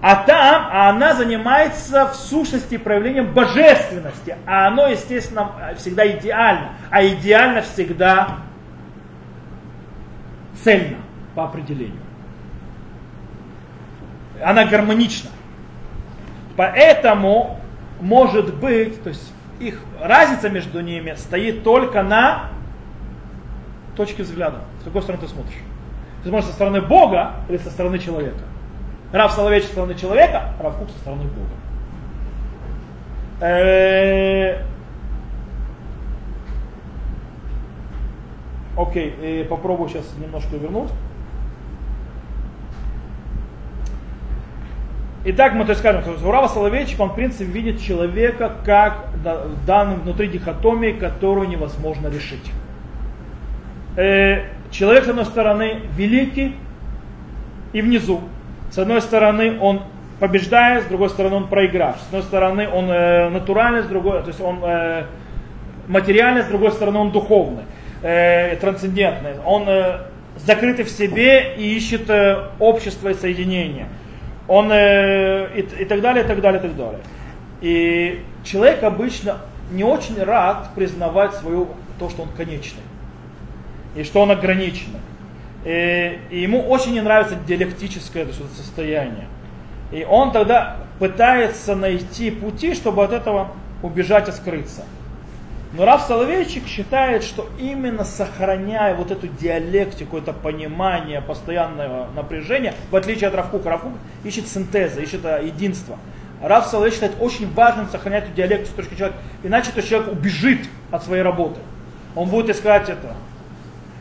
А там, а она занимается в сущности проявлением божественности. А оно, естественно, всегда идеально. А идеально всегда цельно по определению. Она гармонична. Поэтому, может быть, то есть их разница между ними стоит только на точке взгляда. С какой стороны ты смотришь? Ты смотришь со стороны Бога или со стороны человека? Рав Соловейчик со стороны человека, Рав Кук со стороны Бога. Э, окей, попробую сейчас немножко вернуть. Итак, мы то есть скажем, что Урава Соловейчик, он в принципе видит человека как данным внутри дихотомии, которую невозможно решить. Э, человек, с одной стороны, великий и внизу, с одной стороны, он побеждает, с другой стороны, он проиграш. С одной стороны, он э, натуральный, с другой, то есть он э, материальный, с другой стороны, он духовный, э, трансцендентный. Он э, закрытый в себе и ищет э, общество и соединение. Он э, и, и так далее, и так далее, и так далее. И человек обычно не очень рад признавать свою, то, что он конечный. И что он ограниченный. И, и ему очень не нравится диалектическое это состояние. И он тогда пытается найти пути, чтобы от этого убежать и скрыться. Но Раф Соловейчик считает, что именно сохраняя вот эту диалектику, это понимание постоянного напряжения, в отличие от Равкука, Равкук ищет синтеза, ищет э, единство. Раф Соловейчик считает очень важным сохранять эту диалектику с точки человека, иначе то человек убежит от своей работы. Он будет искать это,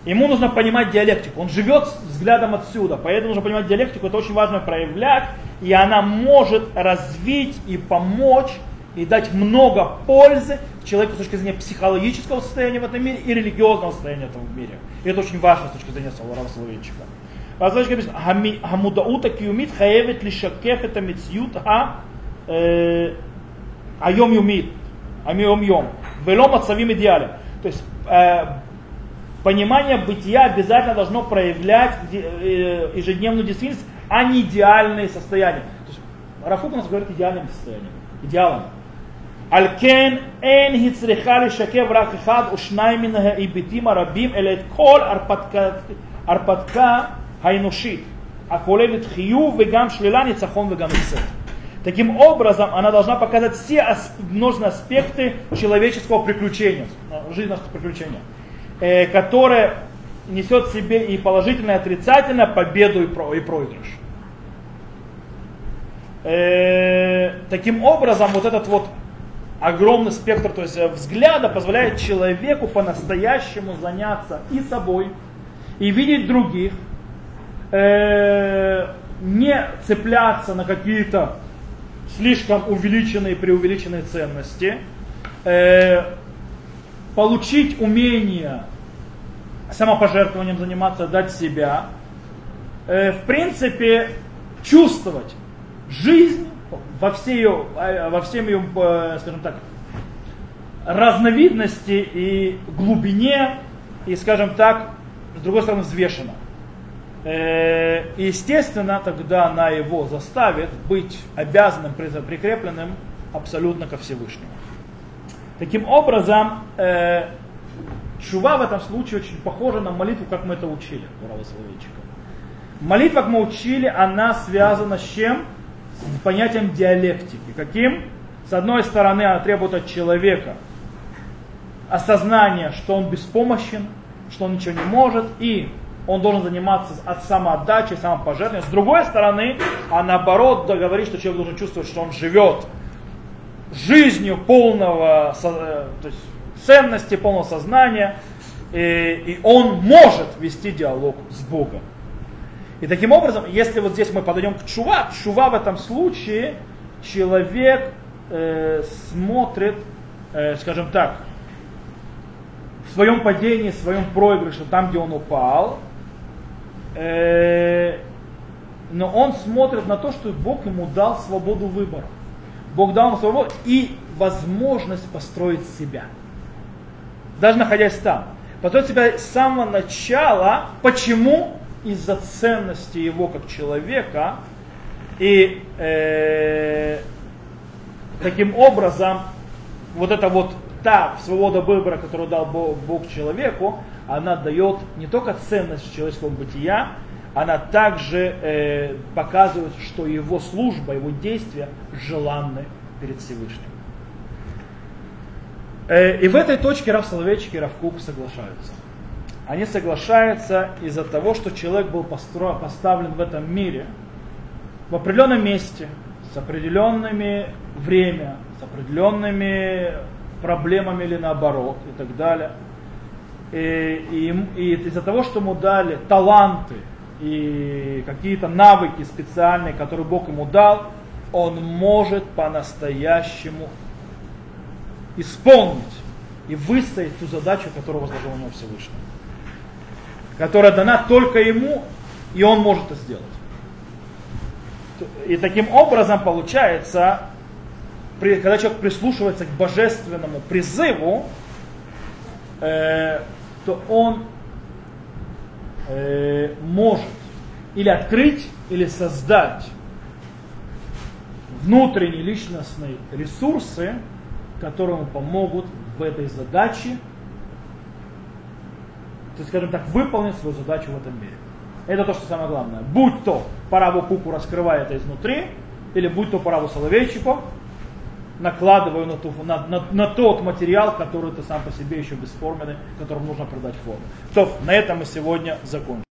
Ему нужно понимать диалектику. Он живет взглядом отсюда, поэтому нужно понимать диалектику. Это очень важно проявлять, и она может развить и помочь, и дать много пользы человеку с точки зрения психологического состояния в этом мире и религиозного состояния в этом мире. И это очень важно с точки зрения словословенчика. А Пасажка говорит: хамудаута киумит хаевет лишакеф это мецьют а э, айом юмит, айом йом, велом отсавим идеале. То есть э, Понимание бытия обязательно должно проявлять э, ежедневную действительность, а не идеальные состояния. Рафук у нас говорит идеальным состоянием, идеалом. Алькен эн хицрихали шаке врахихад и ибитим арабим элет кол арпатка хайнушит. А колелит хию вегам шлила ницахон вегам исет. Таким образом, она должна показать все множественные аспекты человеческого приключения, жизни нашего приключения. Э, которое несет в себе и положительное, и отрицательное, победу и, про, и проигрыш. Э, таким образом, вот этот вот огромный спектр то есть, э, взгляда позволяет человеку по-настоящему заняться и собой, и видеть других, не цепляться на какие-то слишком увеличенные, преувеличенные ценности, э, получить умение самопожертвованием заниматься, дать себя, э, в принципе, чувствовать жизнь во, всей ее, э, во всем ее, э, скажем так, разновидности и глубине, и, скажем так, с другой стороны, взвешенно. Э, естественно, тогда она его заставит быть обязанным, прикрепленным абсолютно ко Всевышнему. Таким образом, э, чува в этом случае очень похожа на молитву, как мы это учили у Рава Соловейчика. Молитва, как мы учили, она связана с чем? С понятием диалектики. Каким? С одной стороны, она требует от человека осознания, что он беспомощен, что он ничего не может, и он должен заниматься от самоотдачи, самопожертвования. С другой стороны, а наоборот говорит, что человек должен чувствовать, что он живет жизнью полного то есть, ценности, полного сознания, и, и он может вести диалог с Богом. И таким образом, если вот здесь мы подойдем к чува, чува в этом случае человек э, смотрит, э, скажем так, в своем падении, в своем проигрыше, там, где он упал, э, но он смотрит на то, что Бог ему дал свободу выбора. Бог дал ему свободу и возможность построить себя. Даже находясь там. Построить себя с самого начала. Почему? Из-за ценности его как человека. И э, таким образом, вот эта вот та свобода выбора, которую дал Бог человеку, она дает не только ценность человеческого бытия, она также э, показывает, что его служба, его действия желанны перед Всевышним. Э, и в этой точке Рав Соловейчик и Рав Кук соглашаются. Они соглашаются из-за того, что человек был построен, поставлен в этом мире в определенном месте, с определенными время, с определенными проблемами или наоборот и так далее. И, и, и из-за того, что ему дали таланты и какие-то навыки специальные, которые Бог ему дал, он может по-настоящему исполнить и выстоять ту задачу, которую возложил у него Всевышний. Которая дана только ему, и он может это сделать. И таким образом получается, когда человек прислушивается к божественному призыву, э, то он э, может или открыть, или создать внутренние личностные ресурсы, которые ему помогут в этой задаче, то есть, скажем так, выполнить свою задачу в этом мире. Это то, что самое главное. Будь то параву куку раскрывая это изнутри, или будь то параву соловейчику, накладываю на, ту, на, на, на тот материал, который ты сам по себе еще бесформенный, которому нужно придать форму. То, на этом мы сегодня закончим.